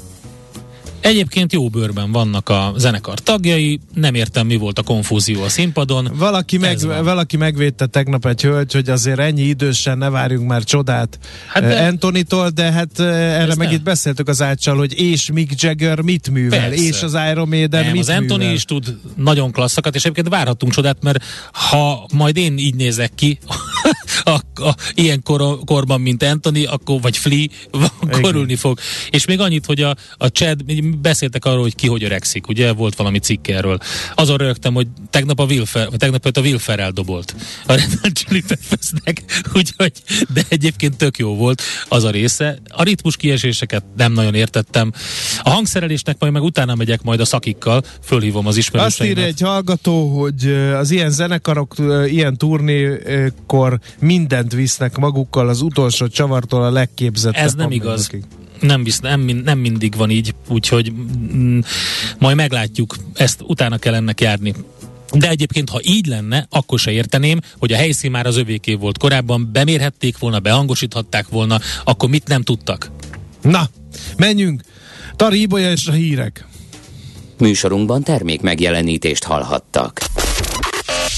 Egyébként jó bőrben vannak a zenekar tagjai, nem értem mi volt a konfúzió a színpadon. Valaki, meg, valaki megvédte tegnap egy hölgy, hogy azért ennyi idősen ne várjunk már csodát hát de, Antonitól, de hát erre meg itt beszéltük az ácsal, hogy és Mick Jagger mit művel, Persze. és az Iron Maiden nem, mit az Anthony művel. is tud nagyon klasszakat, és egyébként várhatunk csodát, mert ha majd én így nézek ki, a, a, ilyen kor, korban, mint Anthony, akkor, vagy Flea, korulni fog. És még annyit, hogy a, a Chad, beszéltek arról, hogy ki hogy öregszik, ugye volt valami cikk erről. Azon rögtem, hogy tegnap a Wilfer, vagy tegnap a Wilfer eldobolt a Red Chili Peppersnek, úgyhogy, de egyébként tök jó volt az a része. A ritmus kieséseket nem nagyon értettem. A hangszerelésnek majd meg utána megyek majd a szakikkal, fölhívom az ismerőseimet. Azt írja egy hallgató, hogy az ilyen zenekarok, ilyen turnékor mindent visznek magukkal, az utolsó csavartól a legképzettebb. Ez nem igaz. Akik nem, visz, nem, nem mindig van így, úgyhogy mm, majd meglátjuk, ezt utána kell ennek járni. De egyébként, ha így lenne, akkor se érteném, hogy a helyszín már az övéké volt korábban, bemérhették volna, behangosíthatták volna, akkor mit nem tudtak? Na, menjünk! Tari Ibolya és a hírek. Műsorunkban termék megjelenítést hallhattak.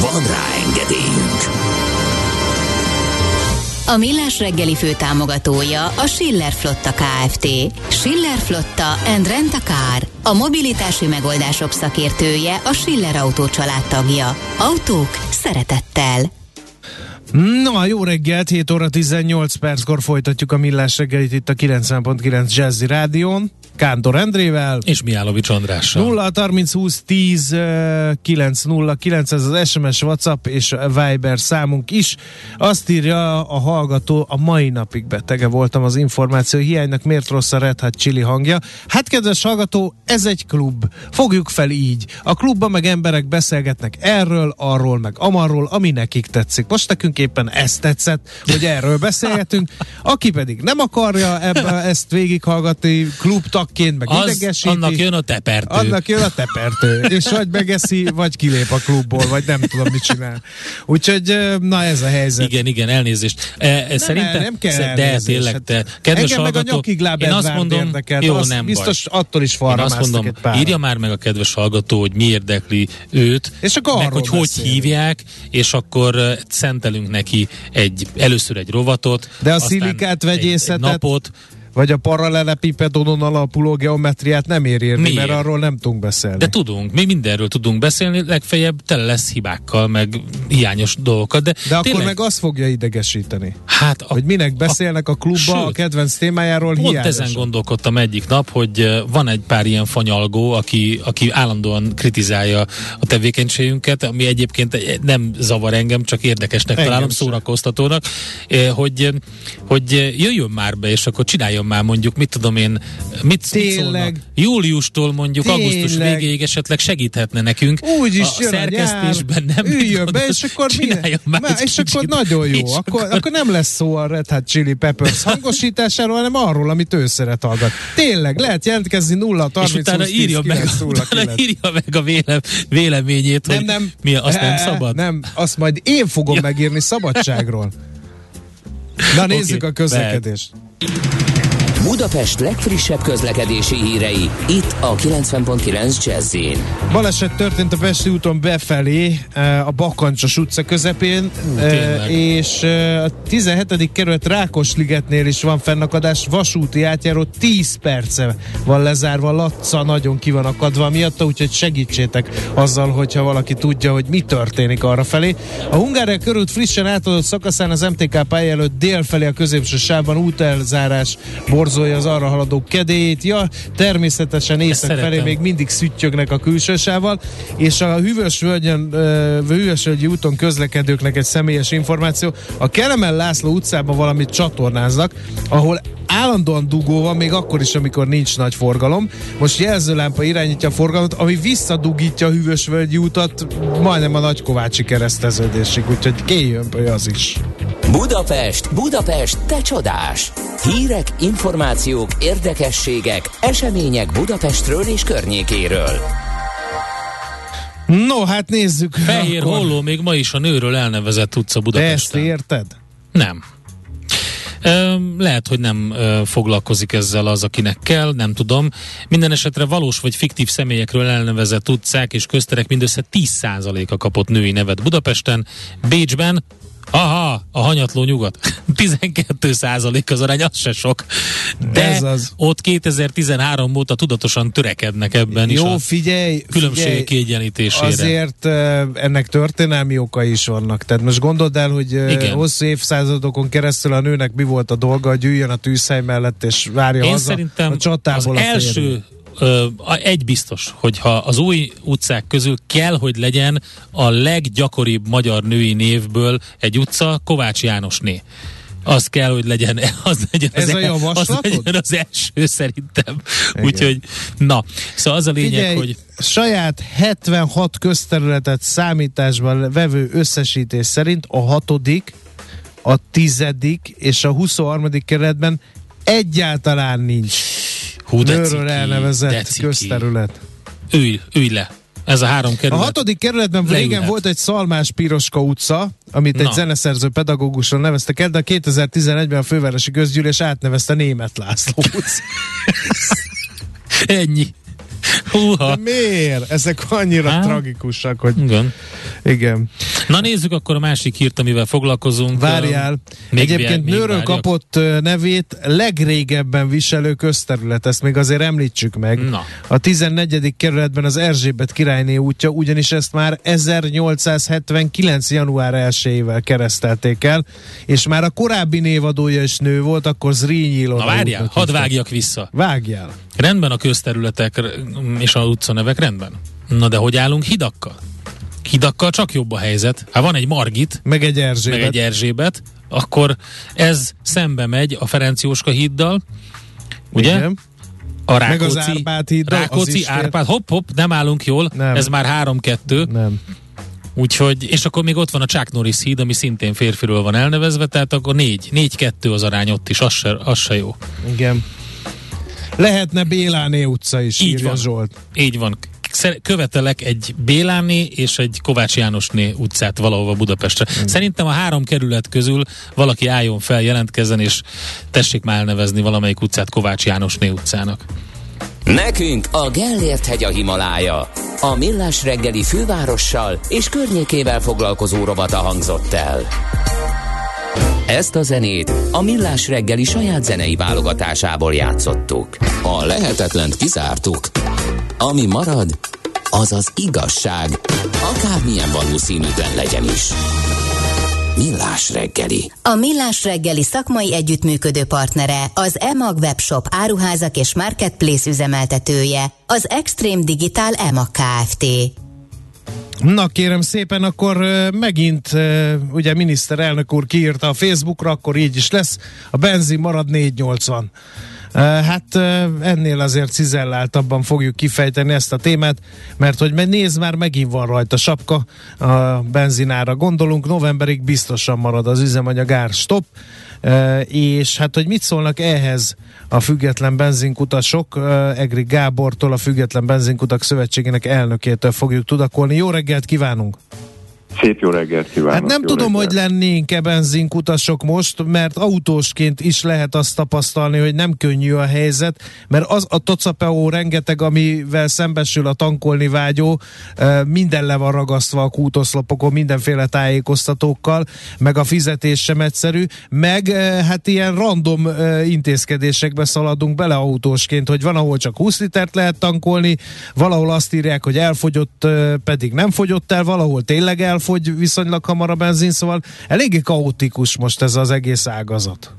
Van rá engedélyünk! A Millás reggeli fő támogatója a Schiller Flotta KFT. Schiller Flotta and Rent a Car. A mobilitási megoldások szakértője a Schiller Autó tagja. Autók szeretettel. Na, jó reggelt, 7 óra 18 perckor folytatjuk a Millás reggelit itt a 90.9 Jazzy Rádión. Kántor Endrével. És Miálovics Andrással. 0 30 20 10 ö, 9 0 9 ez az SMS, WhatsApp és Viber számunk is. Azt írja a hallgató, a mai napig betege voltam az információ hiánynak, miért rossz a Red Hot Chili hangja. Hát kedves hallgató, ez egy klub. Fogjuk fel így. A klubban meg emberek beszélgetnek erről, arról, meg amarról, ami nekik tetszik. Most nekünk éppen ezt tetszett, hogy erről beszélgetünk. Aki pedig nem akarja ebbe, ezt végighallgatni klubtagként, meg Az, idegesíti. annak jön a tepertő. Annak jön a tepertő, és vagy megeszi, vagy kilép a klubból, vagy nem tudom, mit csinál. Úgyhogy, na ez a helyzet. Igen, igen, elnézést. E, e, szerintem, nem kell de elnézést. tényleg, te, Hát kedves Engem meg a nyakigláb én azt mondom, érdekelt, jó, az nem biztos baj. attól is falra azt mondom, egy páran. írja már meg a kedves hallgató, hogy mi érdekli őt, És akkor meg hogy hogy hívják, és akkor szentelünk neki egy, először egy rovatot, De a szilikát egy, egy vegyészetet napot, Vagy a paralelepipedonon alapuló geometriát nem ér érni, Miért? mert arról nem tudunk beszélni. De tudunk, mi mindenről tudunk beszélni, legfeljebb tele lesz hibákkal, meg hiányos dolgokat. De, De akkor tényleg, meg azt fogja idegesíteni. hát a, Hogy minek beszélnek a klubba a sőt, kedvenc témájáról Pont hiányosan. ezen gondolkodtam egyik nap, hogy van egy pár ilyen fanyalgó, aki, aki állandóan kritizálja a tevékenységünket, ami egyébként nem zavar engem, csak érdekesnek Engem találom, sem. szórakoztatónak, hogy, hogy jöjjön már be, és akkor csináljon már mondjuk, mit tudom én, mit, mit Tényleg. szólnak? Júliustól mondjuk Tényleg. augusztus végéig esetleg segíthetne nekünk. Úgy is a szerkesztésben nyár, nem üljön mit be, és akkor, milyen, már és akkor nagyon jó. Akkor, akkor nem lesz szó a Red Hot Chili Peppers hangosításáról, hanem arról, amit ő szeret hallgat. Tényleg, lehet jelentkezni 0 30 és utána 20 10 írja, meg, 9 0 utána 9. írja meg a vélem, véleményét, Nem, hogy nem. mi azt nem szabad. Nem, azt majd én fogom megírni szabadságról. Na nézzük Oké, a közlekedést. Budapest legfrissebb közlekedési hírei, itt a 90.9 jazz Baleset történt a Pesti úton befelé, eh, a Bakancsos utca közepén, eh, tényleg. és eh, a 17. kerület Rákosligetnél is van fennakadás, vasúti átjáró 10 perce van lezárva, Laca nagyon ki van akadva miatta, úgyhogy segítsétek azzal, hogyha valaki tudja, hogy mi történik arra felé. A Hungária körút frissen átadott szakaszán az MTK pálya előtt délfelé a középső sávban útelzárás borzolja az arra haladó kedélyét. Ja, természetesen észak felé még mindig szüttyögnek a külső sávval, és a Hűvös Völgyen, ö, Hűvösvölgyi úton közlekedőknek egy személyes információ. A Kelemel László utcában valamit csatornáznak, ahol állandóan dugó van, még akkor is, amikor nincs nagy forgalom. Most jelzőlámpa irányítja a forgalmat, ami visszadugítja a Hűvösvölgyi utat majdnem a Nagykovácsi kereszteződésig, úgyhogy kéjjön be az is. Budapest, Budapest, te csodás! Hírek, információk, érdekességek, események Budapestről és környékéről. No, hát nézzük. Fehér akkor. Holló még ma is a nőről elnevezett utca Te ezt Budapesten. érted? Nem. Lehet, hogy nem foglalkozik ezzel az, akinek kell, nem tudom. Minden esetre valós vagy fiktív személyekről elnevezett utcák és közterek mindössze 10%-a kapott női nevet Budapesten. Bécsben Aha, a hanyatló nyugat. 12 százalék az arány, az se sok. De Ez az. ott 2013 óta tudatosan törekednek ebben is Jó, a figyelj, különbség figyelj, kiegyenlítésére. Azért ennek történelmi okai is vannak. Tehát most gondold el, hogy Igen. hosszú évszázadokon keresztül a nőnek mi volt a dolga, hogy üljön a tűzhely mellett, és várja Én haza szerintem a csatából az a első. Ö, egy biztos, hogyha az új utcák közül kell, hogy legyen a leggyakoribb magyar női névből egy utca, Kovács Jánosné. Az kell, hogy legyen, az legyen Ez az, a el- az, legyen az első szerintem. Úgyhogy, na, szóval az a lényeg, Figyelj, hogy saját 76 közterületet számításban vevő összesítés szerint a hatodik, a tizedik és a 23. kerületben egyáltalán nincs hú, de nőről ciki, de elnevezett ciki. közterület. Ülj, ülj le. Ez a három A kerület. hatodik kerületben régen Leülhet. volt egy Szalmás Piroska utca, amit egy Na. zeneszerző pedagógusról neveztek el, de a 2011-ben a fővárosi közgyűlés átnevezte Német László utca. Ennyi. Húha. De miért? Ezek annyira Á. tragikusak, hogy Igen. igen. Na nézzük akkor a másik hírt, amivel foglalkozunk. Várjál. Még Egyébként még nőről várjak. kapott nevét legrégebben viselő közterület, ezt még azért említsük meg. Na. A 14. kerületben az Erzsébet királyné útja, ugyanis ezt már 1879. január 1-ével keresztelték el, és már a korábbi névadója is nő volt, akkor Zrínyi Ilona Na várjál, hadd vágjak vissza. Vágjál. Rendben a közterületek és a utcanevek rendben. Na de hogy állunk hidakkal? Hidakkal csak jobb a helyzet. Ha van egy Margit, Meg egy Erzsébet. meg egy Erzsébet, akkor ez szembe megy a Ferenc Jóska híddal, ugye? Igen. A Meg az Rákóczi, Árpád híddal, az Rákóczi, fér. Árpád, hopp, hopp, nem állunk jól, Nem. ez már 3-2, Nem. úgyhogy, és akkor még ott van a Chuck Norris híd, ami szintén férfiről van elnevezve, tehát akkor 4, 4-2 az arány ott is, az se, az se jó. Igen. Lehetne Béláné utca is, Így írja van. Zsolt. Így van. Követelek egy Béláné és egy Kovács Jánosné utcát valahova Budapestre. Hmm. Szerintem a három kerület közül valaki álljon fel, jelentkezzen, és tessék már elnevezni valamelyik utcát Kovács Jánosné utcának. Nekünk a Gellért hegy a Himalája. A Millás reggeli fővárossal és környékével foglalkozó rovata hangzott el. Ezt a zenét a Millás reggeli saját zenei válogatásából játszottuk. A lehetetlent kizártuk. Ami marad, az az igazság, akármilyen valószínűtlen legyen is. Millás reggeli. A Millás reggeli szakmai együttműködő partnere, az EMAG webshop áruházak és marketplace üzemeltetője, az Extreme Digital EMAG Kft. Na kérem szépen, akkor megint ugye miniszterelnök úr kiírta a Facebookra, akkor így is lesz. A benzin marad 480. Ö, Hát ennél azért cizelláltabban fogjuk kifejteni ezt a témát, mert hogy nézd már, megint van rajta sapka a benzinára. Gondolunk, novemberig biztosan marad az üzemanyag ár stop, és hát, hogy mit szólnak ehhez a független benzinkutasok, Egri Gábortól, a Független Benzinkutak Szövetségének elnökétől fogjuk tudakolni. Jó reggelt kívánunk! Szép jó reggelt kívánok! Hát nem tudom, reggelt. hogy lennénk-e benzinkutasok most, mert autósként is lehet azt tapasztalni, hogy nem könnyű a helyzet, mert az a tocapeó rengeteg, amivel szembesül a tankolni vágyó, minden le van ragasztva a kútoszlopokon, mindenféle tájékoztatókkal, meg a fizetés sem egyszerű, meg hát ilyen random intézkedésekbe szaladunk bele autósként, hogy van, ahol csak 20 litert lehet tankolni, valahol azt írják, hogy elfogyott, pedig nem fogyott el, valahol tényleg elfogy viszonylag hamar a benzin, szóval eléggé kaotikus most ez az egész ágazat.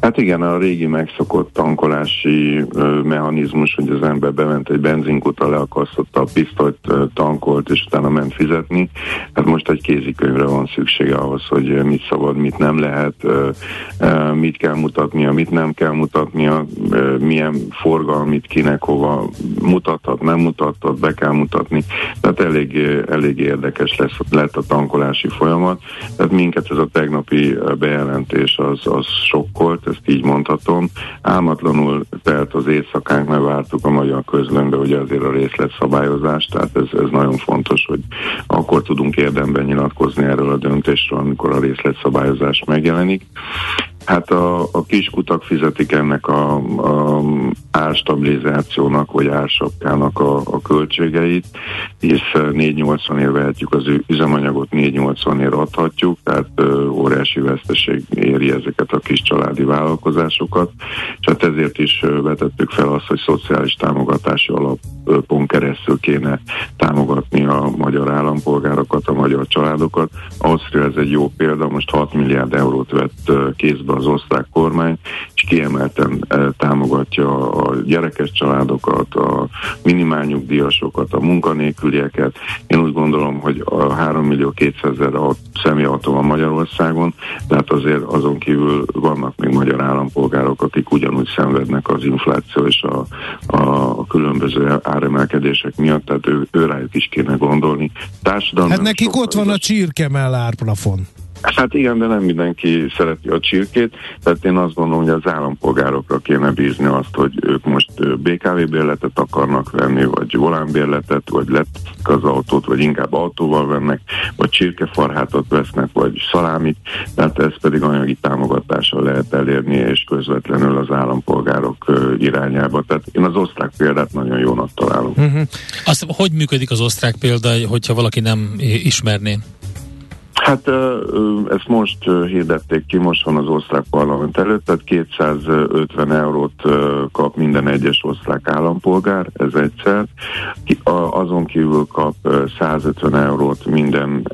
Hát igen, a régi megszokott tankolási mechanizmus, hogy az ember bement egy benzinkutra, leakasztotta a pisztolyt, tankolt, és utána ment fizetni. Hát most egy kézikönyvre van szüksége ahhoz, hogy mit szabad, mit nem lehet, mit kell mutatnia, mit nem kell mutatnia, milyen forgalmit kinek hova mutathat, nem mutathat, be kell mutatni. Tehát elég, elég érdekes lesz, lett a tankolási folyamat. Tehát minket ez a tegnapi bejelentés az, az sokkolt, ezt így mondhatom. Álmatlanul telt az éjszakánk, mert vártuk a magyar közlönybe, ugye azért a részletszabályozást, tehát ez, ez nagyon fontos, hogy akkor tudunk érdemben nyilatkozni erről a döntésről, amikor a részletszabályozás megjelenik. Hát a, a kiskutak fizetik ennek a, a árstabilizációnak, vagy ársapkának a, a költségeit, és 480 ér vehetjük az üzemanyagot, 480 ér adhatjuk, tehát ö, óriási veszteség éri ezeket a kis családi vállalkozásokat, és hát ezért is vetettük fel azt, hogy szociális támogatási alapon keresztül kéne támogatni a magyar állampolgárokat, a magyar családokat. Ausztria ez egy jó példa, most 6 milliárd eurót vett kézbe az osztrák kormány, és kiemelten ö, támogatja a gyerekes családokat, a minimálnyugdíjasokat, a munkanélkülieket. Én úgy gondolom, hogy a 3 millió 200 ezer személyautó van Magyarországon, de hát azért azon kívül vannak még magyar állampolgárok, akik ugyanúgy szenvednek az infláció és a, a különböző áremelkedések miatt, tehát ő, ő rájuk is kéne gondolni. Társadalmi Hát nekik ott van a csirkemell árplafon. Hát igen, de nem mindenki szereti a csirkét, tehát én azt gondolom, hogy az állampolgárokra kéne bízni azt, hogy ők most BKV bérletet akarnak venni, vagy volánbérletet, vagy lettek az autót, vagy inkább autóval vennek, vagy csirkefarhátot vesznek, vagy szalámit, tehát ez pedig anyagi támogatással lehet elérni, és közvetlenül az állampolgárok irányába. Tehát én az osztrák példát nagyon jónak találom. Azt, hogy működik az osztrák példa, hogyha valaki nem ismerné? Hát ezt most hirdették ki, most van az osztrák parlament előtt, tehát 250 eurót kap minden egyes osztrák állampolgár, ez egyszer. Azon kívül kap 150 eurót minden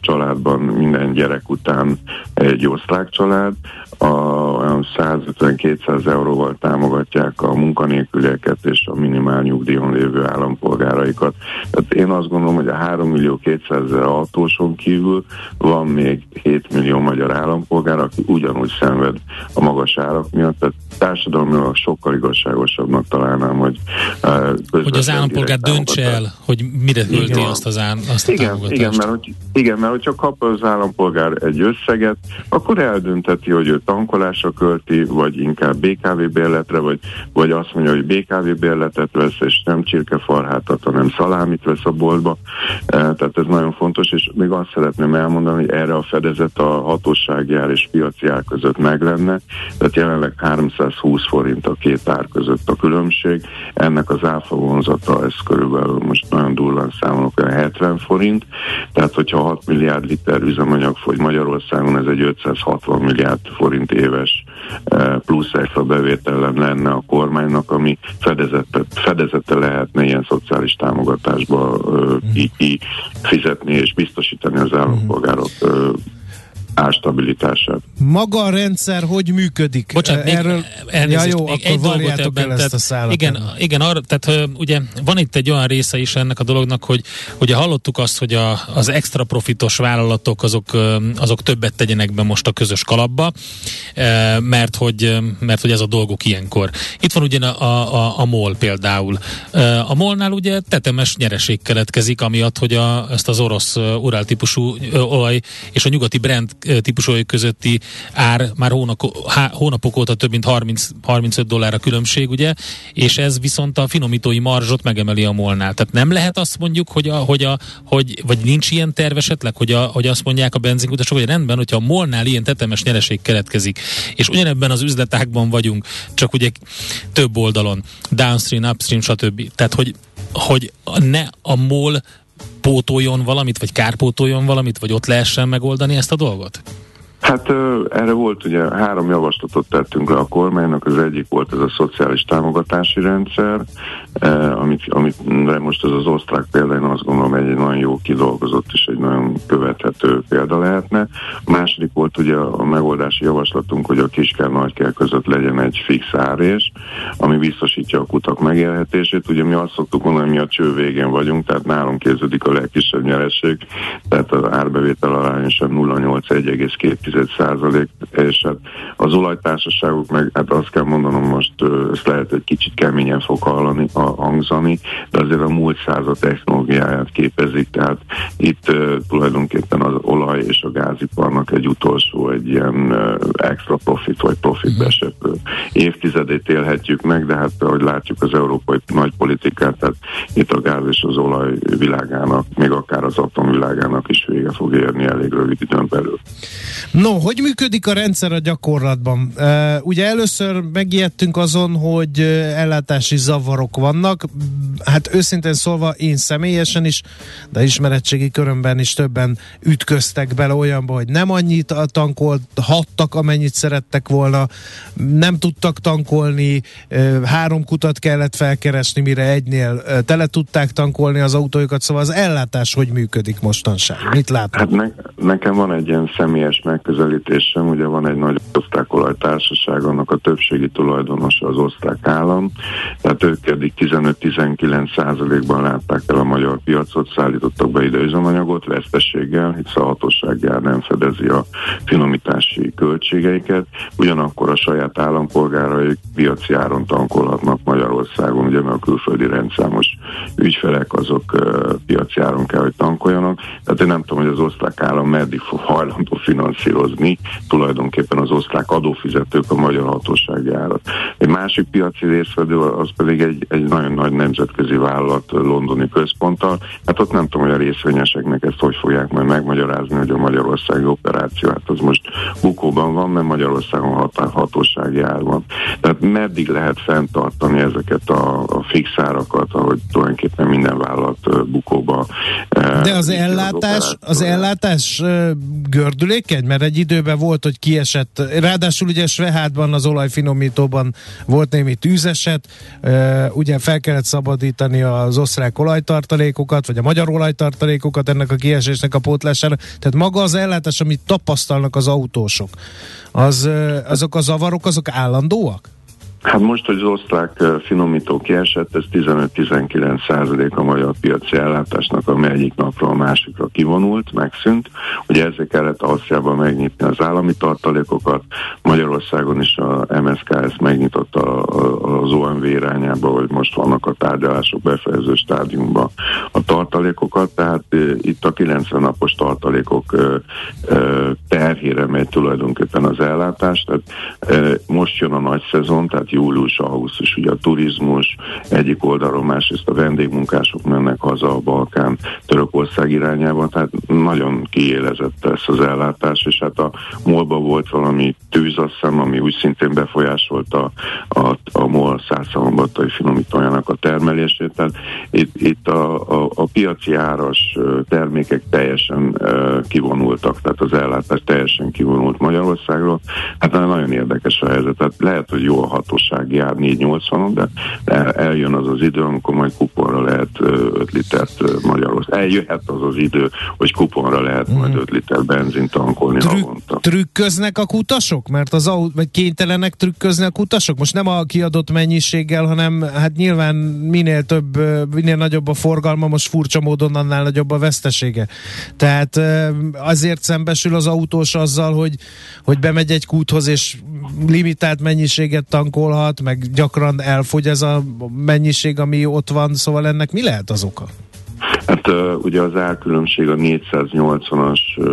családban, minden gyerek után egy osztrák család, a, olyan 150-200 euróval támogatják a munkanélkülieket és a minimál nyugdíjon lévő állampolgáraikat. Tehát én azt gondolom, hogy a 3 millió 200 ezer autóson kívül van még 7 millió magyar állampolgár, aki ugyanúgy szenved a magas árak miatt, tehát társadalmilag sokkal igazságosabbnak találnám, hogy uh, hogy az állampolgár döntse el, hogy mire költi azt az ám, azt a igen, támogatást. Igen mert, hogy, igen, mert hogyha kap az állampolgár egy összeget, akkor eldönteti, hogy ő tankolásra költi, vagy inkább BKV bérletre, vagy, vagy azt mondja, hogy BKV bérletet vesz, és nem csirkefarhátat, hanem szalámit vesz a boltba. Tehát ez nagyon fontos, és még azt szeretném elmondani, hogy erre a fedezet a hatósági és piaci ár között meg lenne, tehát jelenleg 320 forint a két ár között a különbség, ennek az áfa vonzata, ez körülbelül most nagyon durván számolok, 70 forint, tehát hogyha 6 milliárd liter üzemanyag fogy Magyarországon, ez egy 560 milliárd forint éves plusz extra bevételen lenne a kormánynak, ami fedezete, fedezete lehetne ilyen szociális támogatásba uh, fizetni és biztosítani az állampolgárok uh, árstabilitását. Maga a rendszer hogy működik? Bocsánat, még, Erről... ja, jó, még egy dolgot ebben, ezt a szállat. Igen, igen arra, tehát ugye van itt egy olyan része is ennek a dolognak, hogy ugye hallottuk azt, hogy a, az extra profitos vállalatok azok, azok többet tegyenek be most a közös kalapba, mert hogy, mert hogy ez a dolgok ilyenkor. Itt van ugye a, a, a MOL például. A MOL-nál ugye tetemes nyereség keletkezik, amiatt, hogy a, ezt az orosz urál típusú olaj és a nyugati brand típusú közötti ár már hónap, hónapok óta több mint 30, 35 dollár a különbség, ugye, és ez viszont a finomítói marzsot megemeli a molnál. Tehát nem lehet azt mondjuk, hogy, a, hogy, a, hogy vagy nincs ilyen terv esetleg, hogy, a, hogy azt mondják a benzinkutasok, hogy rendben, hogyha a molnál ilyen tetemes nyereség keletkezik, és ugyanebben az üzletákban vagyunk, csak ugye több oldalon, downstream, upstream, stb. Tehát, hogy, hogy ne a MOL pótoljon valamit, vagy kárpótoljon valamit, vagy ott lehessen megoldani ezt a dolgot? Hát erre volt ugye három javaslatot tettünk le a kormánynak, az egyik volt ez a szociális támogatási rendszer, amit, amit most ez az osztrák példa, én azt gondolom egy nagyon jó kidolgozott és egy nagyon követhető példa lehetne. A második volt ugye a megoldási javaslatunk, hogy a kiskár nagykel között legyen egy fix árés, ami biztosítja a kutak megélhetését. Ugye mi azt szoktuk mondani, hogy mi a cső végén vagyunk, tehát nálunk képződik a legkisebb nyereség, tehát az árbevétel arányosan 0,8 százalék, és hát az olajtársaságok meg, hát azt kell mondanom most, ezt lehet egy kicsit keményen fog hallani, a, hangzani, de azért a múlt század technológiáját képezik, tehát itt uh, tulajdonképpen az olaj és a gáziparnak egy utolsó, egy ilyen uh, extra profit vagy profit esett uh, évtizedét élhetjük meg, de hát ahogy látjuk az európai nagy politikát, tehát itt a gáz és az olaj világának, még akár az atomvilágának is vége fog érni elég rövid időn belül. No, hogy működik a rendszer a gyakorlatban? Uh, ugye először megijedtünk azon, hogy ellátási zavarok vannak. Hát őszintén szólva én személyesen is, de ismeretségi körömben is többen ütköztek bele olyanba, hogy nem annyit tankolt, hattak, amennyit szerettek volna, nem tudtak tankolni, három kutat kellett felkeresni, mire egynél tele tudták tankolni az autójukat, szóval az ellátás hogy működik mostanság? Mit látnak? Hát ne, nekem van egy ilyen személyes meg megközelítésem, ugye van egy nagy osztrák olajtársaság, annak a többségi tulajdonosa az osztrák állam, tehát ők eddig 15-19 százalékban látták el a magyar piacot, szállítottak be ide üzemanyagot vesztességgel, hisz a hatósággel nem fedezi a finomítási költségeiket, ugyanakkor a saját állampolgárai piaci áron tankolhatnak Magyarországon, ugye mert a külföldi rendszámos ügyfelek azok piaci áron kell, hogy tankoljanak, tehát én nem tudom, hogy az osztrák állam meddig fog hajlandó finanszírozni finanszírozni tulajdonképpen az osztrák adófizetők a magyar hatósági árat. Egy másik piaci részvedő az pedig egy, egy nagyon nagy nemzetközi vállalat londoni központtal. Hát ott nem tudom, hogy a részvényeseknek ezt hogy fogják majd megmagyarázni, hogy a magyarországi operáció, hát az most bukóban van, mert Magyarországon hatá, hatósági ár van. Tehát meddig lehet fenntartani tartani ezeket a, a fix árakat, ahogy tulajdonképpen minden vállalat bukóba. De az ellátás, az ellátás gördülékeny, mert egy időben volt, hogy kiesett, ráadásul ugye Svehádban az olajfinomítóban volt némi tűzeset, ugye fel kellett szabadítani az osztrák olajtartalékokat, vagy a magyar olajtartalékokat ennek a kiesésnek a pótlására, tehát maga az ellátás, amit tapasztalnak az autósok, az, azok a zavarok, azok állandóak? Hát most, hogy az osztrák finomító kiesett, ez 15-19 százalék a magyar piaci ellátásnak, ami egyik napról a másikra kivonult, megszűnt. Ugye ezzel kellett Ausztriában megnyitni az állami tartalékokat, Magyarországon is a MSK ezt megnyitotta az OMV irányába, hogy most vannak a tárgyalások befejező stádiumban a tartalékokat, tehát itt a 90 napos tartalékok terhére megy tulajdonképpen az ellátás, tehát most jön a nagy szezon, tehát július, augusztus, ugye a turizmus, egyik oldalról másrészt a vendégmunkások mennek haza a Balkán, Törökország irányába, tehát nagyon kiélezett lesz az ellátás, és hát a molba volt valami tűz, azt hiszem, ami úgy szintén befolyásolta a, a MOL százszalombattai finomítójának a termelését, tehát itt, itt a, a, a piaci áras termékek teljesen kivonultak, tehát az ellátás teljesen kivonult Magyarországról. Hát nagyon érdekes a helyzet, tehát lehet, hogy jó a hatós hatóság jár 480-on, de eljön az az idő, amikor majd kuponra lehet 5 litert Magyarország. Eljöhet az az idő, hogy kuponra lehet majd 5 mhm. liter benzint tankolni Trükk, havonta. Trükköznek a kutasok? Mert az autó, vagy kénytelenek trükközni a kutasok? Most nem a kiadott mennyiséggel, hanem hát nyilván minél több, minél nagyobb a forgalma, most furcsa módon annál nagyobb a vesztesége. Tehát azért szembesül az autós azzal, hogy, hogy bemegy egy kúthoz és limitált mennyiséget tankol, elhalhat, meg gyakran elfogy ez a mennyiség, ami ott van, szóval ennek mi lehet az oka? Hát ugye az elkülönbség a 480-as uh,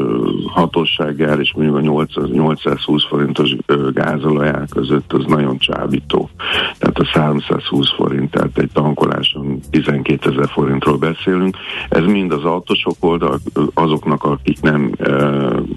hatóságár és mondjuk a 800, 820 forintos gázolajár között az nagyon csábító. Tehát a 320 forint, tehát egy tankoláson 12 ezer forintról beszélünk. Ez mind az autósok oldal, azoknak, akik nem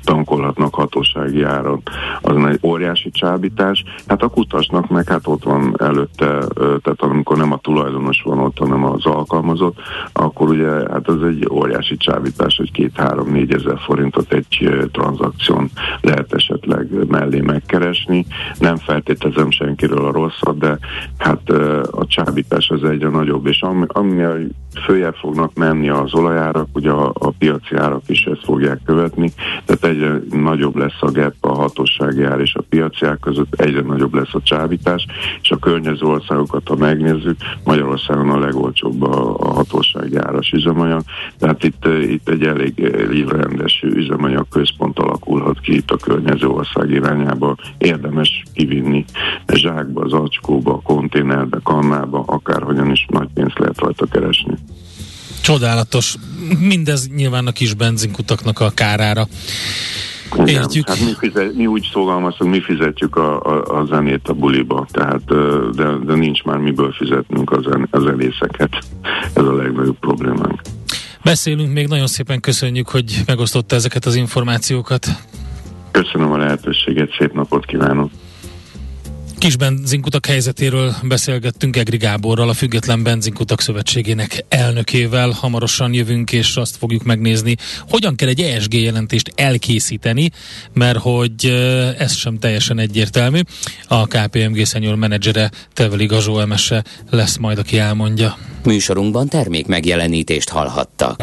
tankolhatnak hatósági áron, az egy óriási csábítás. Hát a kutasnak meg hát ott van előtte, tehát amikor nem a tulajdonos van ott, hanem az alkalmazott, akkor ugye hát az egy óriási csábítás, hogy két-három-négy ezer forintot egy tranzakción lehet esetleg mellé megkeresni. Nem feltételezem senkiről a rosszat, de hát a csábítás az egyre nagyobb, és ami, ami följebb fognak menni az olajárak, ugye a, a piaci árak is ezt fogják követni, tehát egyre nagyobb lesz a gap a hatósági ár és a piaci ár között, egyre nagyobb lesz a csábítás, és a környező országokat, ha megnézzük, Magyarországon a legolcsóbb a, a hatósági áras üzemanyag, tehát itt, itt egy elég rendes üzemanyag központ alakulhat ki itt a környező ország irányába, érdemes kivinni zsákba, zacskóba, konténerbe, kannába, akárhogyan is nagy pénzt lehet rajta keresni. Csodálatos. Mindez nyilván a kis benzinkutaknak a kárára. Értjük. Hát mi, fizet, mi úgy szolgalmazunk, mi fizetjük a, a, a zenét a buliba, tehát de, de nincs már miből fizetnünk a, zen, a zenészeket. Ez a legnagyobb problémánk. Beszélünk még, nagyon szépen köszönjük, hogy megosztotta ezeket az információkat. Köszönöm a lehetőséget, szép napot kívánok! Kis benzinkutak helyzetéről beszélgettünk Egri Gáborral, a Független Benzinkutak Szövetségének elnökével. Hamarosan jövünk, és azt fogjuk megnézni, hogyan kell egy ESG jelentést elkészíteni, mert hogy ez sem teljesen egyértelmű. A KPMG senior menedzsere Teveli Gazsó Emese lesz majd, aki elmondja. Műsorunkban termék megjelenítést hallhattak.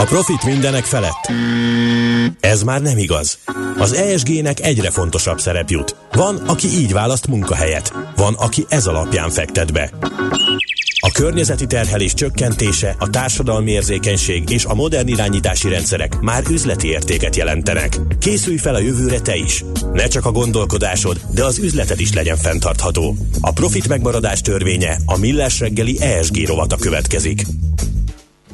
A profit mindenek felett. Ez már nem igaz. Az ESG-nek egyre fontosabb szerep jut. Van, aki így választ munkahelyet. Van, aki ez alapján fektet be. A környezeti terhelés csökkentése, a társadalmi érzékenység és a modern irányítási rendszerek már üzleti értéket jelentenek. Készülj fel a jövőre te is! Ne csak a gondolkodásod, de az üzleted is legyen fenntartható. A profit megmaradás törvénye a Millás reggeli ESG rovata következik.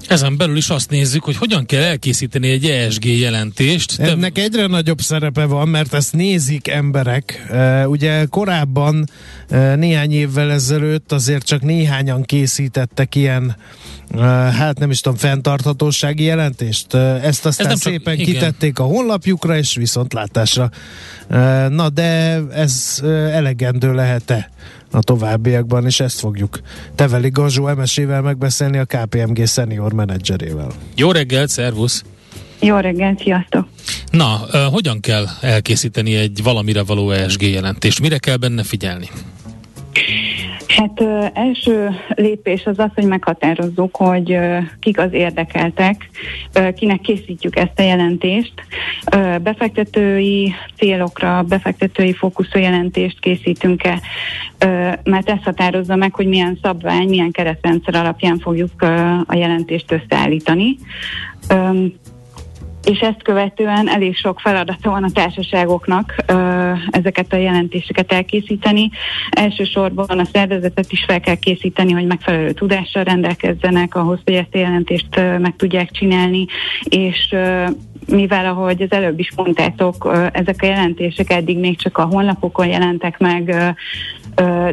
Ezen belül is azt nézzük, hogy hogyan kell elkészíteni egy ESG jelentést. Te... Ennek egyre nagyobb szerepe van, mert ezt nézik emberek. Ugye korábban, néhány évvel ezelőtt azért csak néhányan készítettek ilyen hát nem is tudom, fenntarthatósági jelentést. Ezt aztán ez szépen csak, kitették a honlapjukra, és viszontlátásra. Na, de ez elegendő lehet-e a továbbiakban, és ezt fogjuk Teveli Gazsó MS-ével megbeszélni a KPMG senior menedzserével. Jó reggelt, szervusz! Jó reggelt, sziasztok! Na, hogyan kell elkészíteni egy valamire való ESG jelentést? Mire kell benne figyelni? Hát ö, első lépés az az, hogy meghatározzuk, hogy ö, kik az érdekeltek, ö, kinek készítjük ezt a jelentést. Ö, befektetői célokra, befektetői fókuszú jelentést készítünk-e, ö, mert ez határozza meg, hogy milyen szabvány, milyen keretrendszer alapján fogjuk ö, a jelentést összeállítani. Ö, és ezt követően elég sok feladata van a társaságoknak ezeket a jelentéseket elkészíteni. Elsősorban a szervezetet is fel kell készíteni, hogy megfelelő tudással rendelkezzenek ahhoz, hogy ezt a jelentést meg tudják csinálni, és mivel ahogy az előbb is mondtátok, ezek a jelentések eddig még csak a honlapokon jelentek meg,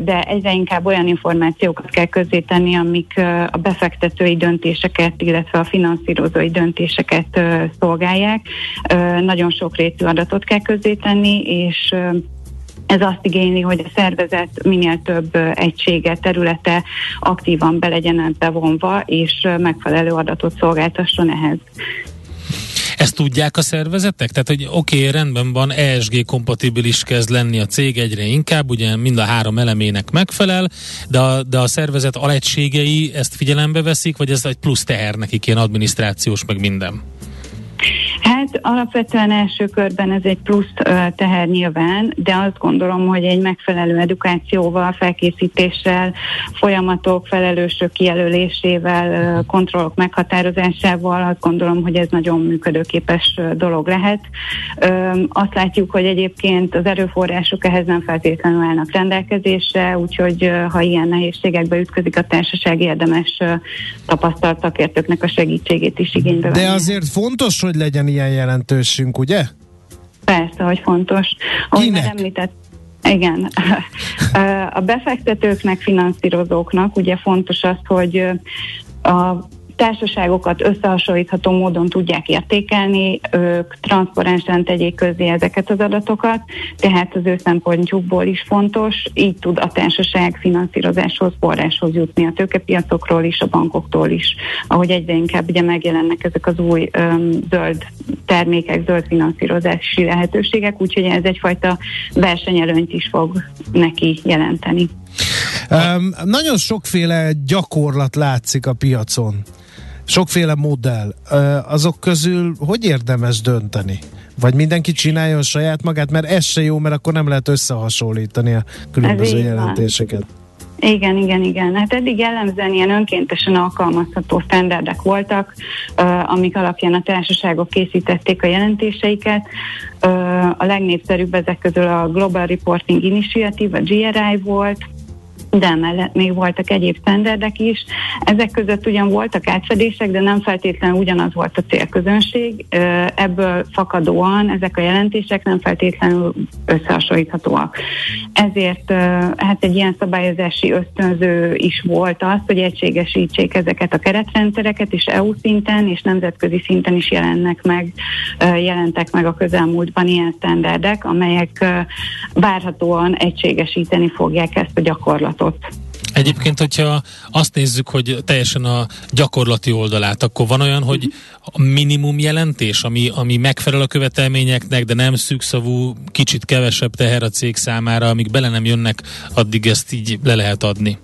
de egyre inkább olyan információkat kell közzétenni, amik a befektetői döntéseket, illetve a finanszírozói döntéseket szolgálják. Nagyon sok rétű adatot kell közzétenni, és ez azt igényli, hogy a szervezet minél több egysége, területe aktívan be legyen bevonva, és megfelelő adatot szolgáltasson ehhez. Ezt tudják a szervezetek? Tehát, hogy oké, okay, rendben van, ESG kompatibilis kezd lenni a cég egyre inkább, ugye mind a három elemének megfelel, de a, de a szervezet alegységei ezt figyelembe veszik, vagy ez egy plusz teher nekik, ilyen adminisztrációs, meg minden? Hát alapvetően első körben ez egy plusz teher nyilván, de azt gondolom, hogy egy megfelelő edukációval, felkészítéssel, folyamatok, felelősök kijelölésével, kontrollok meghatározásával azt gondolom, hogy ez nagyon működőképes dolog lehet. Azt látjuk, hogy egyébként az erőforrások ehhez nem feltétlenül állnak rendelkezésre, úgyhogy ha ilyen nehézségekbe ütközik a társaság, érdemes tapasztalt szakértőknek a segítségét is igénybe venni. De azért fontos, hogy legyen ilyen jelentősünk, ugye? Persze, hogy fontos. Ahogy Kinek? már említett, igen. A befektetőknek, finanszírozóknak ugye fontos az, hogy a társaságokat összehasonlítható módon tudják értékelni, ők transzparensen tegyék közé ezeket az adatokat, tehát az ő szempontjukból is fontos, így tud a társaság finanszírozáshoz, forráshoz jutni a tőkepiacokról is, a bankoktól is, ahogy egyre inkább ugye megjelennek ezek az új öm, zöld termékek, zöld finanszírozási lehetőségek, úgyhogy ez egyfajta versenyelőnyt is fog neki jelenteni. Um, nagyon sokféle gyakorlat látszik a piacon sokféle modell. Azok közül hogy érdemes dönteni? Vagy mindenki csinálja a saját magát, mert ez se jó, mert akkor nem lehet összehasonlítani a különböző jelentéseket. Igen, igen, igen. Hát eddig jellemzően ilyen önkéntesen alkalmazható standardek voltak, amik alapján a társaságok készítették a jelentéseiket. A legnépszerűbb ezek közül a Global Reporting Initiative, a GRI volt, de emellett még voltak egyéb standardek is. Ezek között ugyan voltak átfedések, de nem feltétlenül ugyanaz volt a célközönség. Ebből fakadóan ezek a jelentések nem feltétlenül összehasonlíthatóak. Ezért hát egy ilyen szabályozási ösztönző is volt az, hogy egységesítsék ezeket a keretrendszereket, és EU szinten és nemzetközi szinten is jelennek meg, jelentek meg a közelmúltban ilyen standardek, amelyek várhatóan egységesíteni fogják ezt a gyakorlatot javaslatot. Egyébként, hogyha azt nézzük, hogy teljesen a gyakorlati oldalát, akkor van olyan, hogy a minimum jelentés, ami, ami megfelel a követelményeknek, de nem szűkszavú, kicsit kevesebb teher a cég számára, amíg bele nem jönnek, addig ezt így le lehet adni.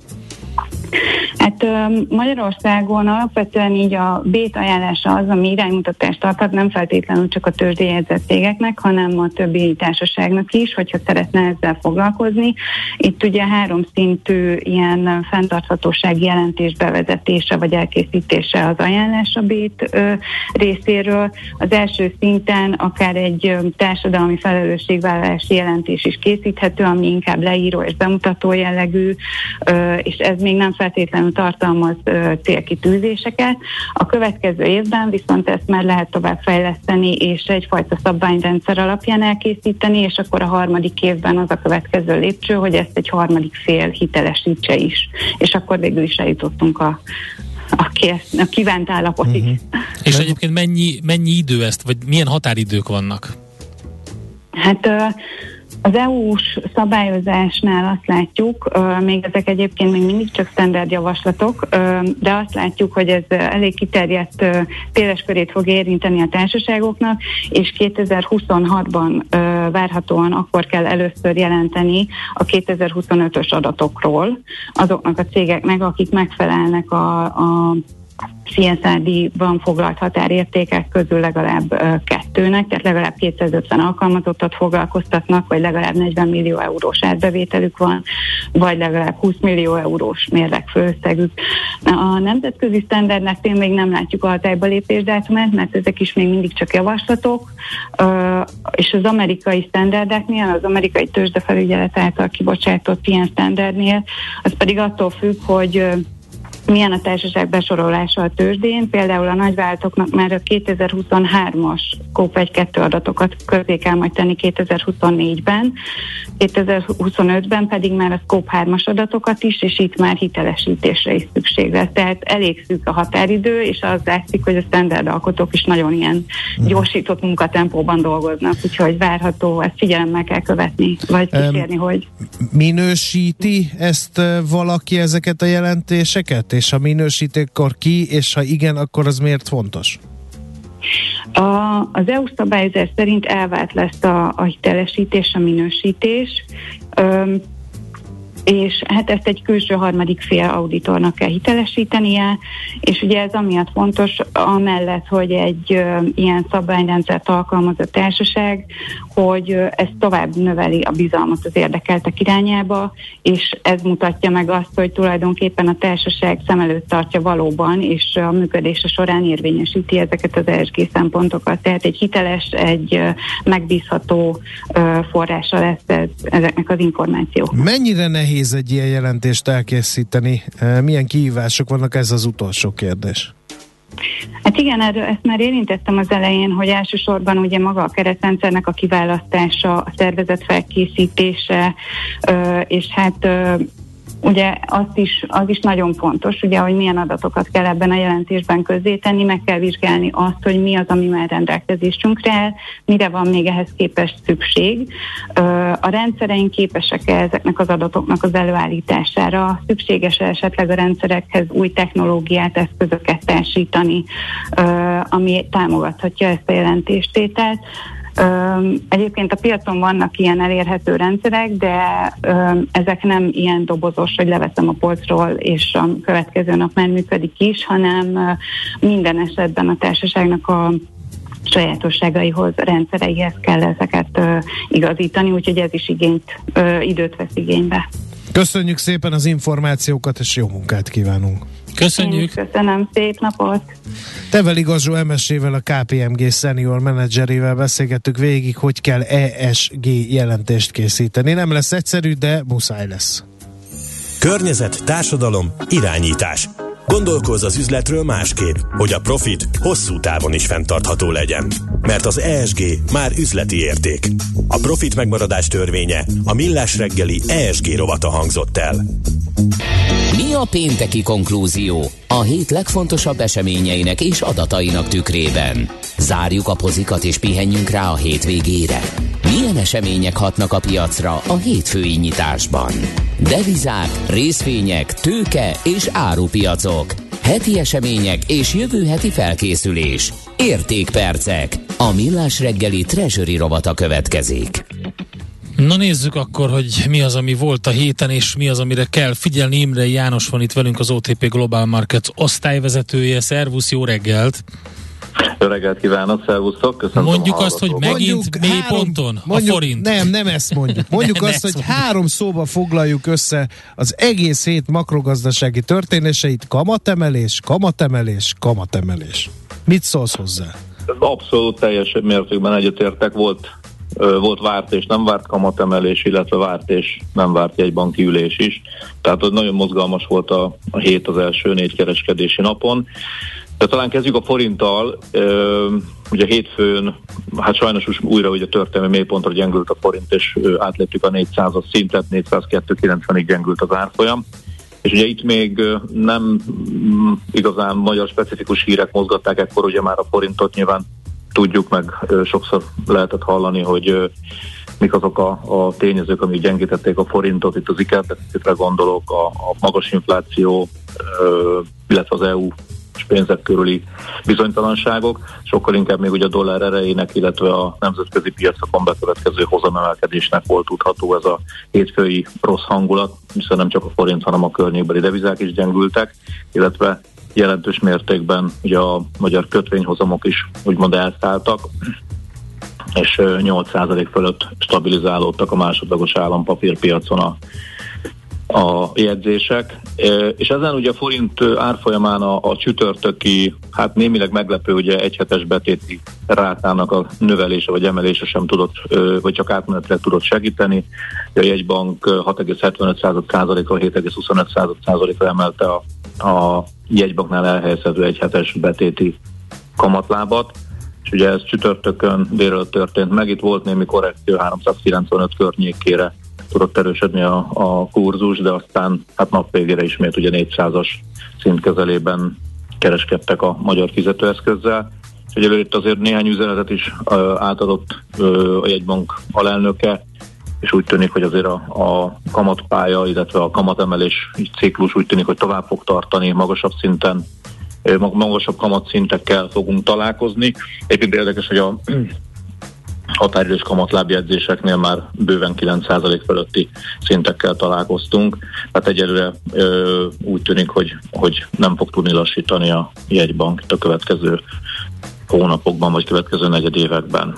Hát Magyarországon alapvetően így a bét ajánlása az, ami iránymutatást adhat nem feltétlenül csak a tőzsdéjegyzett hanem a többi társaságnak is, hogyha szeretne ezzel foglalkozni. Itt ugye három szintű ilyen fenntarthatósági jelentés bevezetése vagy elkészítése az ajánlás a bét részéről. Az első szinten akár egy társadalmi felelősségvállalási jelentés is készíthető, ami inkább leíró és bemutató jellegű, és ez még nem feltétlenül feltétlenül tartalmaz célkitűzéseket. A következő évben viszont ezt már lehet tovább fejleszteni, és egyfajta szabványrendszer alapján elkészíteni, és akkor a harmadik évben az a következő lépcső, hogy ezt egy harmadik fél hitelesítse is. És akkor végül is eljutottunk a, a, kész, a kívánt állapotig. Uh-huh. És egyébként mennyi, mennyi idő ezt, vagy milyen határidők vannak? Hát az EU-s szabályozásnál azt látjuk, még ezek egyébként még mindig csak standard javaslatok, de azt látjuk, hogy ez elég kiterjedt téles körét fog érinteni a társaságoknak, és 2026-ban várhatóan akkor kell először jelenteni a 2025-ös adatokról azoknak a cégeknek, akik megfelelnek a, a CSRD-ban foglalt határértékek közül legalább kettőnek, tehát legalább 250 alkalmazottat foglalkoztatnak, vagy legalább 40 millió eurós árbevételük van, vagy legalább 20 millió eurós mérleg főösszegük. A nemzetközi standardnek még nem látjuk a hatályba lépés dátumát, mert ezek is még mindig csak javaslatok, és az amerikai standardeknél, az amerikai tőzsdefelügyelet által kibocsátott ilyen standardnél, az pedig attól függ, hogy milyen a társaság besorolása a tőzsdén. Például a nagyvállalatoknak már a 2023-as COP 1-2 adatokat közé kell majd tenni 2024-ben, 2025-ben pedig már a COP 3-as adatokat is, és itt már hitelesítésre is szükség lesz. Tehát elég szűk a határidő, és az látszik, hogy a standard alkotók is nagyon ilyen mhm. gyorsított munkatempóban dolgoznak, úgyhogy várható, ezt figyelemmel kell követni, vagy kísérni, um, hogy... Minősíti ezt valaki ezeket a jelentéseket? És ha minősítékkor ki, és ha igen, akkor az miért fontos? A, az EU szabályozás szerint elvált lesz a, a hitelesítés, a minősítés. Öm, és hát ezt egy külső harmadik fél auditornak kell hitelesítenie, és ugye ez amiatt fontos, amellett, hogy egy ö, ilyen szabályrendszert alkalmaz a társaság, hogy ez tovább növeli a bizalmat az érdekeltek irányába, és ez mutatja meg azt, hogy tulajdonképpen a társaság szem előtt tartja valóban, és a működése során érvényesíti ezeket az ESG szempontokat. Tehát egy hiteles, egy megbízható forrása lesz ez, ezeknek az információknak. Mennyire nehéz egy ilyen jelentést elkészíteni? Milyen kihívások vannak? Ez az utolsó kérdés. Hát igen, erről ezt már érintettem az elején, hogy elsősorban ugye maga a keretrendszernek a kiválasztása, a szervezet felkészítése, és hát Ugye azt is, az is nagyon fontos, ugye, hogy milyen adatokat kell ebben a jelentésben közzétenni, meg kell vizsgálni azt, hogy mi az, ami már rendelkezésünkre áll, mire van még ehhez képest szükség. A rendszereink képesek-e ezeknek az adatoknak az előállítására, szükséges -e esetleg a rendszerekhez új technológiát, eszközöket társítani, ami támogathatja ezt a jelentéstételt. Egyébként a piacon vannak ilyen elérhető rendszerek, de ezek nem ilyen dobozos, hogy leveszem a polcról, és a következő nap már működik is, hanem minden esetben a társaságnak a sajátosságaihoz, rendszereihez kell ezeket igazítani, úgyhogy ez is igényt, időt vesz igénybe. Köszönjük szépen az információkat, és jó munkát kívánunk! Köszönjük! Én köszönöm, szép napot! Tevel igazó MS-ével, a KPMG senior menedzserével beszélgettük végig, hogy kell ESG jelentést készíteni. Nem lesz egyszerű, de muszáj lesz. Környezet, társadalom, irányítás. Gondolkozz az üzletről másképp, hogy a profit hosszú távon is fenntartható legyen. Mert az ESG már üzleti érték. A profit megmaradás törvénye a Millás reggeli ESG rovata hangzott el. Mi a pénteki konklúzió? A hét legfontosabb eseményeinek és adatainak tükrében. Zárjuk a pozikat és pihenjünk rá a hétvégére. Milyen események hatnak a piacra a hétfői nyitásban? Devizák, részvények, tőke és árupiacok. Heti események és jövő heti felkészülés. Értékpercek. A millás reggeli treasury rovata következik. Na nézzük akkor, hogy mi az, ami volt a héten, és mi az, amire kell figyelni. Imre János van itt velünk, az OTP Global Markets osztályvezetője. Szervusz, jó reggelt! Jó reggelt kívánok, szervusztok, köszönöm Mondjuk azt, hogy megint mondjuk mély három, ponton mondjuk, a forint. Nem, nem ezt mondjuk. Mondjuk azt, hogy mondjuk. három szóba foglaljuk össze az egész hét makrogazdasági történéseit. Kamatemelés, kamatemelés, kamatemelés. Mit szólsz hozzá? Abszolút teljes mértékben egyetértek. Volt volt várt és nem várt kamatemelés, illetve várt és nem várt jegybanki ülés is. Tehát nagyon mozgalmas volt a, a hét az első négy kereskedési napon. De talán kezdjük a forinttal. Ugye hétfőn, hát sajnos újra ugye történelmi mélypontra gyengült a forint, és átléptük a 400-as szintet, 402-90-ig gyengült az árfolyam. És ugye itt még nem mm, igazán magyar specifikus hírek mozgatták ekkor ugye már a forintot, nyilván tudjuk meg sokszor lehetett hallani, hogy mik azok a, a tényezők, amik gyengítették a forintot, itt az ikerdeficitre gondolok, a, a magas infláció, illetve az EU pénzek körüli bizonytalanságok, sokkal inkább még ugye a dollár erejének, illetve a nemzetközi piacokon bekövetkező hozamemelkedésnek volt tudható ez a hétfői rossz hangulat, hiszen nem csak a forint, hanem a környékbeli devizák is gyengültek, illetve jelentős mértékben ugye a magyar kötvényhozamok is úgymond elszálltak, és 8% fölött stabilizálódtak a másodlagos állampapírpiacon a a jegyzések, és ezen ugye a forint árfolyamán a, a csütörtöki, hát némileg meglepő ugye egyhetes betéti rátának a növelése vagy emelése sem tudott, vagy csak átmenetileg tudott segíteni. A jegybank 6,75%-ról 7,25%-ra emelte a, a jegybanknál elhelyezhető egyhetes betéti kamatlábat. És ugye ez csütörtökön délről történt meg, itt volt némi korrekció 395 környékére tudott erősödni a, a kurzus, de aztán hát nap végére ismét ugye 400-as szint kezelében kereskedtek a magyar fizetőeszközzel. Egyelőre itt azért néhány üzenetet is átadott a jegybank alelnöke, és úgy tűnik, hogy azért a, a kamatpálya, illetve a kamatemelés ciklus úgy tűnik, hogy tovább fog tartani magasabb szinten, magasabb kamatszintekkel fogunk találkozni. Egyébként érdekes, hogy a határidős kamatlábjegyzéseknél már bőven 9% fölötti szintekkel találkoztunk. Tehát egyelőre ö, úgy tűnik, hogy, hogy nem fog tudni lassítani a jegybank a következő hónapokban, vagy következő negyed években.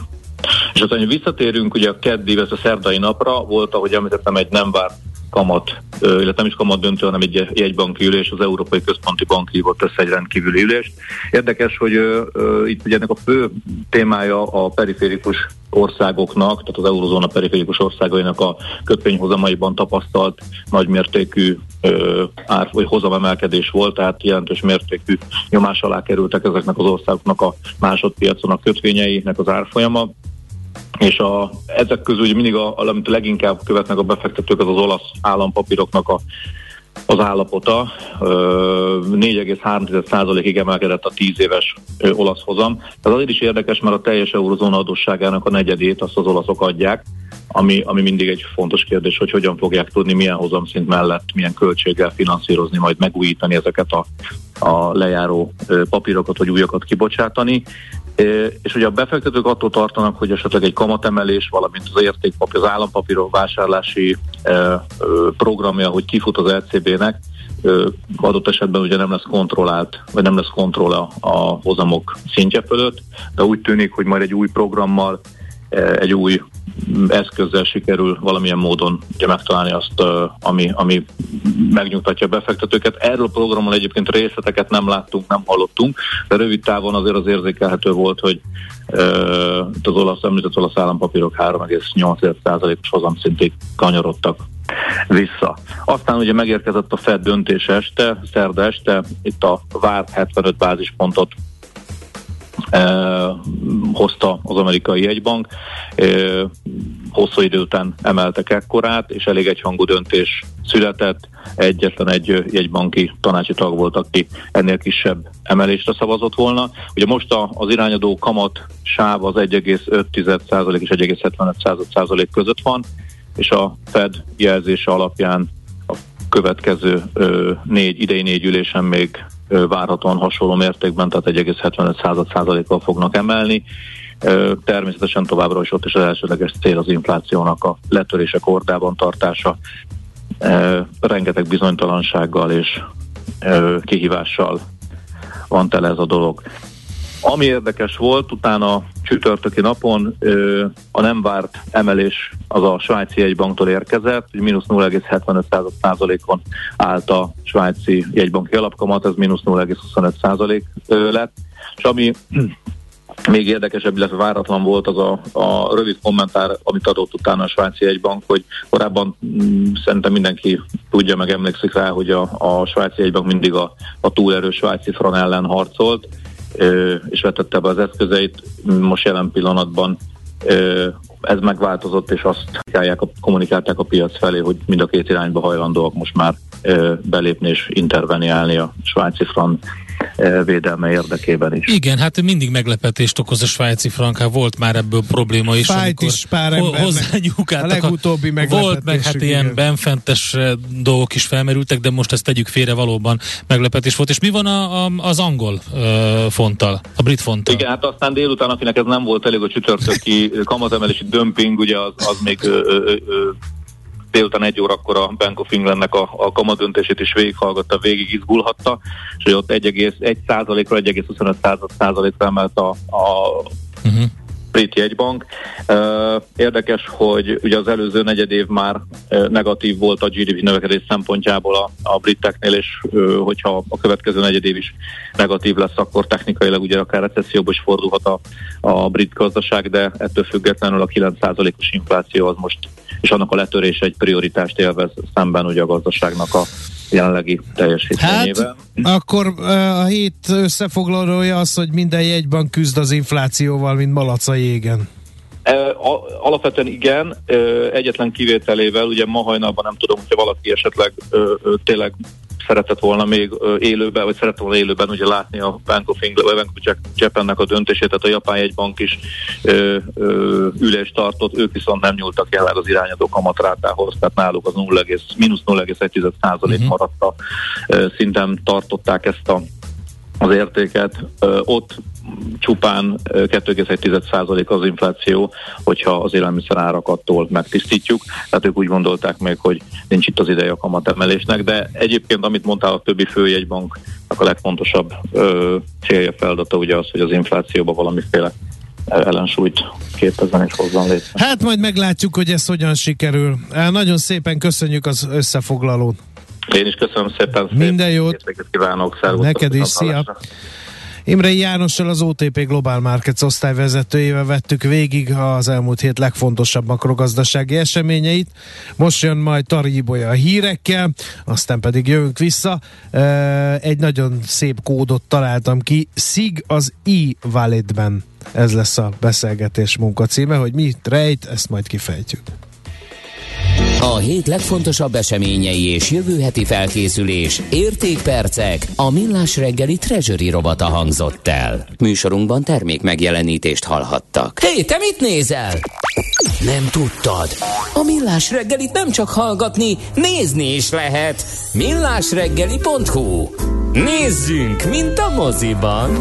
És aztán, hogy visszatérünk ugye a keddi, ez a szerdai napra, volt, ahogy említettem, egy nem várt kamat, illetve nem is kamat döntő, hanem egy jegybanki ülés, az Európai Központi Bank hívott össze egy rendkívüli ülést. Érdekes, hogy uh, itt ugye ennek a fő témája a periférikus országoknak, tehát az eurozóna periférikus országainak a kötvényhozamaiban tapasztalt nagymértékű uh, ár vagy hozamemelkedés volt, tehát jelentős mértékű nyomás alá kerültek ezeknek az országoknak a másodpiacon a kötvényeinek az árfolyama és a, ezek közül mindig, a, amit leginkább követnek a befektetők, az az olasz állampapíroknak a, az állapota. 4,3%-ig emelkedett a 10 éves olasz hozam. Ez azért is érdekes, mert a teljes eurozóna adósságának a negyedét azt az olaszok adják, ami, ami mindig egy fontos kérdés, hogy hogyan fogják tudni milyen hozamszint mellett, milyen költséggel finanszírozni, majd megújítani ezeket a, a lejáró papírokat, vagy újakat kibocsátani. És ugye a befektetők attól tartanak, hogy esetleg egy kamatemelés, valamint az értékpapír, az állampapírok vásárlási programja, hogy kifut az LCB-nek, adott esetben ugye nem lesz kontrollált, vagy nem lesz kontroll a, a hozamok szintje fölött, de úgy tűnik, hogy majd egy új programmal, egy új eszközzel sikerül valamilyen módon ugye megtalálni azt, ami, ami megnyugtatja a befektetőket. Erről a programon egyébként részleteket nem láttunk, nem hallottunk, de rövid távon azért az érzékelhető volt, hogy az olasz, említett olasz állampapírok 3,8%-os hozamszintig kanyarodtak vissza. Aztán ugye megérkezett a Fed döntés este, szerda este, itt a várt 75 bázispontot hozta az amerikai jegybank. Hosszú idő után emeltek ekkorát, és elég egyhangú döntés született. Egyetlen egy jegybanki tanácsi tag volt, aki ennél kisebb emelésre szavazott volna. Ugye most az irányadó kamat sáv az 1,5% és 1,75% között van, és a Fed jelzése alapján a következő négy, idei négy ülésen még várhatóan hasonló mértékben, tehát 1,75%-kal fognak emelni. Természetesen továbbra is ott is az elsődleges cél az inflációnak a letörése kordában tartása. Rengeteg bizonytalansággal és kihívással van tele ez a dolog. Ami érdekes volt, utána csütörtöki napon ö, a nem várt emelés az a svájci jegybanktól érkezett, hogy mínusz 0,75%-on állt a svájci jegybanki alapkamat, ez mínusz 0,25% lett, és ami még érdekesebb, illetve váratlan volt az a, a rövid kommentár, amit adott utána a svájci egybank, hogy korábban mm, szerintem mindenki tudja, meg emlékszik rá, hogy a, a svájci egybank mindig a, a túlerős svájci fran ellen harcolt, és vetette be az eszközeit. Most jelen pillanatban ez megváltozott, és azt kommunikálták a piac felé, hogy mind a két irányba hajlandóak most már belépni és interveniálni a svájci fran védelme érdekében is. Igen, hát mindig meglepetést okoz a svájci franká, volt már ebből probléma is. Fájt is pár hozzányúk A legutóbbi a, Volt meg hát ilyen benfentes dolgok is felmerültek, de most ezt tegyük félre, valóban meglepetés volt. És mi van a, a, az angol uh, fonttal, a brit fonttal? Igen, hát aztán délután, akinek ez nem volt elég a csütörtöki kamatemelési dömping, ugye az, az még ö, ö, ö, délután egy órakor a Bank of Englandnek a, a kamadöntését is végighallgatta, végig izgulhatta, és hogy ott 1,1 százalékra, 1,25 százalékra emelt a, a uh-huh brit jegybank. Érdekes, hogy ugye az előző negyed év már negatív volt a GDP növekedés szempontjából a, a briteknél, és hogyha a következő negyed év is negatív lesz, akkor technikailag ugye akár recesszióba is fordulhat a, a brit gazdaság, de ettől függetlenül a 9%-os infláció az most, és annak a letörés egy prioritást élvez szemben ugye a gazdaságnak a jelenlegi teljesítményével. Hát, akkor a hét összefoglalója az, hogy minden jegyban küzd az inflációval, mint malac a jégen. Alapvetően igen, egyetlen kivételével, ugye ma hajnalban nem tudom, hogyha valaki esetleg tényleg szeretett volna még élőben, vagy szeretett volna élőben ugye látni a Bank of England, vagy Bank of Japannek a döntését, tehát a japán jegybank is ö, ö, ülést tartott, ők viszont nem nyúltak jelenleg az irányadó kamatrátához, tehát náluk az 0, mínusz 0,1 százalék uh-huh. maradt a szinten tartották ezt a az értéket. Ott csupán 2,1% az infláció, hogyha az élelmiszer árakat megtisztítjuk. Tehát ők úgy gondolták még, hogy nincs itt az ideje a kamatemelésnek, de egyébként, amit mondtál, a többi főjegybank, a legfontosabb ö, célja, feladata ugye az, hogy az inflációban valamiféle ellensúlyt képezzen és hozzon létre. Hát majd meglátjuk, hogy ez hogyan sikerül. Nagyon szépen köszönjük az összefoglalót. Én is köszönöm szépen. Minden jót. kívánok. Szervusztok. Neked is. Szia. Imre Jánossal az OTP Global Markets osztályvezetőjével vettük végig az elmúlt hét legfontosabb makrogazdasági eseményeit. Most jön majd Taribolya a hírekkel, aztán pedig jövünk vissza. Egy nagyon szép kódot találtam ki. SIG az e-walletben. Ez lesz a beszélgetés munkacíme, hogy mit rejt, ezt majd kifejtjük. A hét legfontosabb eseményei és jövő heti felkészülés, értékpercek, a millás reggeli treasury robata hangzott el. Műsorunkban termék megjelenítést hallhattak. Hé, hey, te mit nézel? Nem tudtad? A millás reggelit nem csak hallgatni, nézni is lehet. millásreggeli.hu Nézzünk, mint a moziban!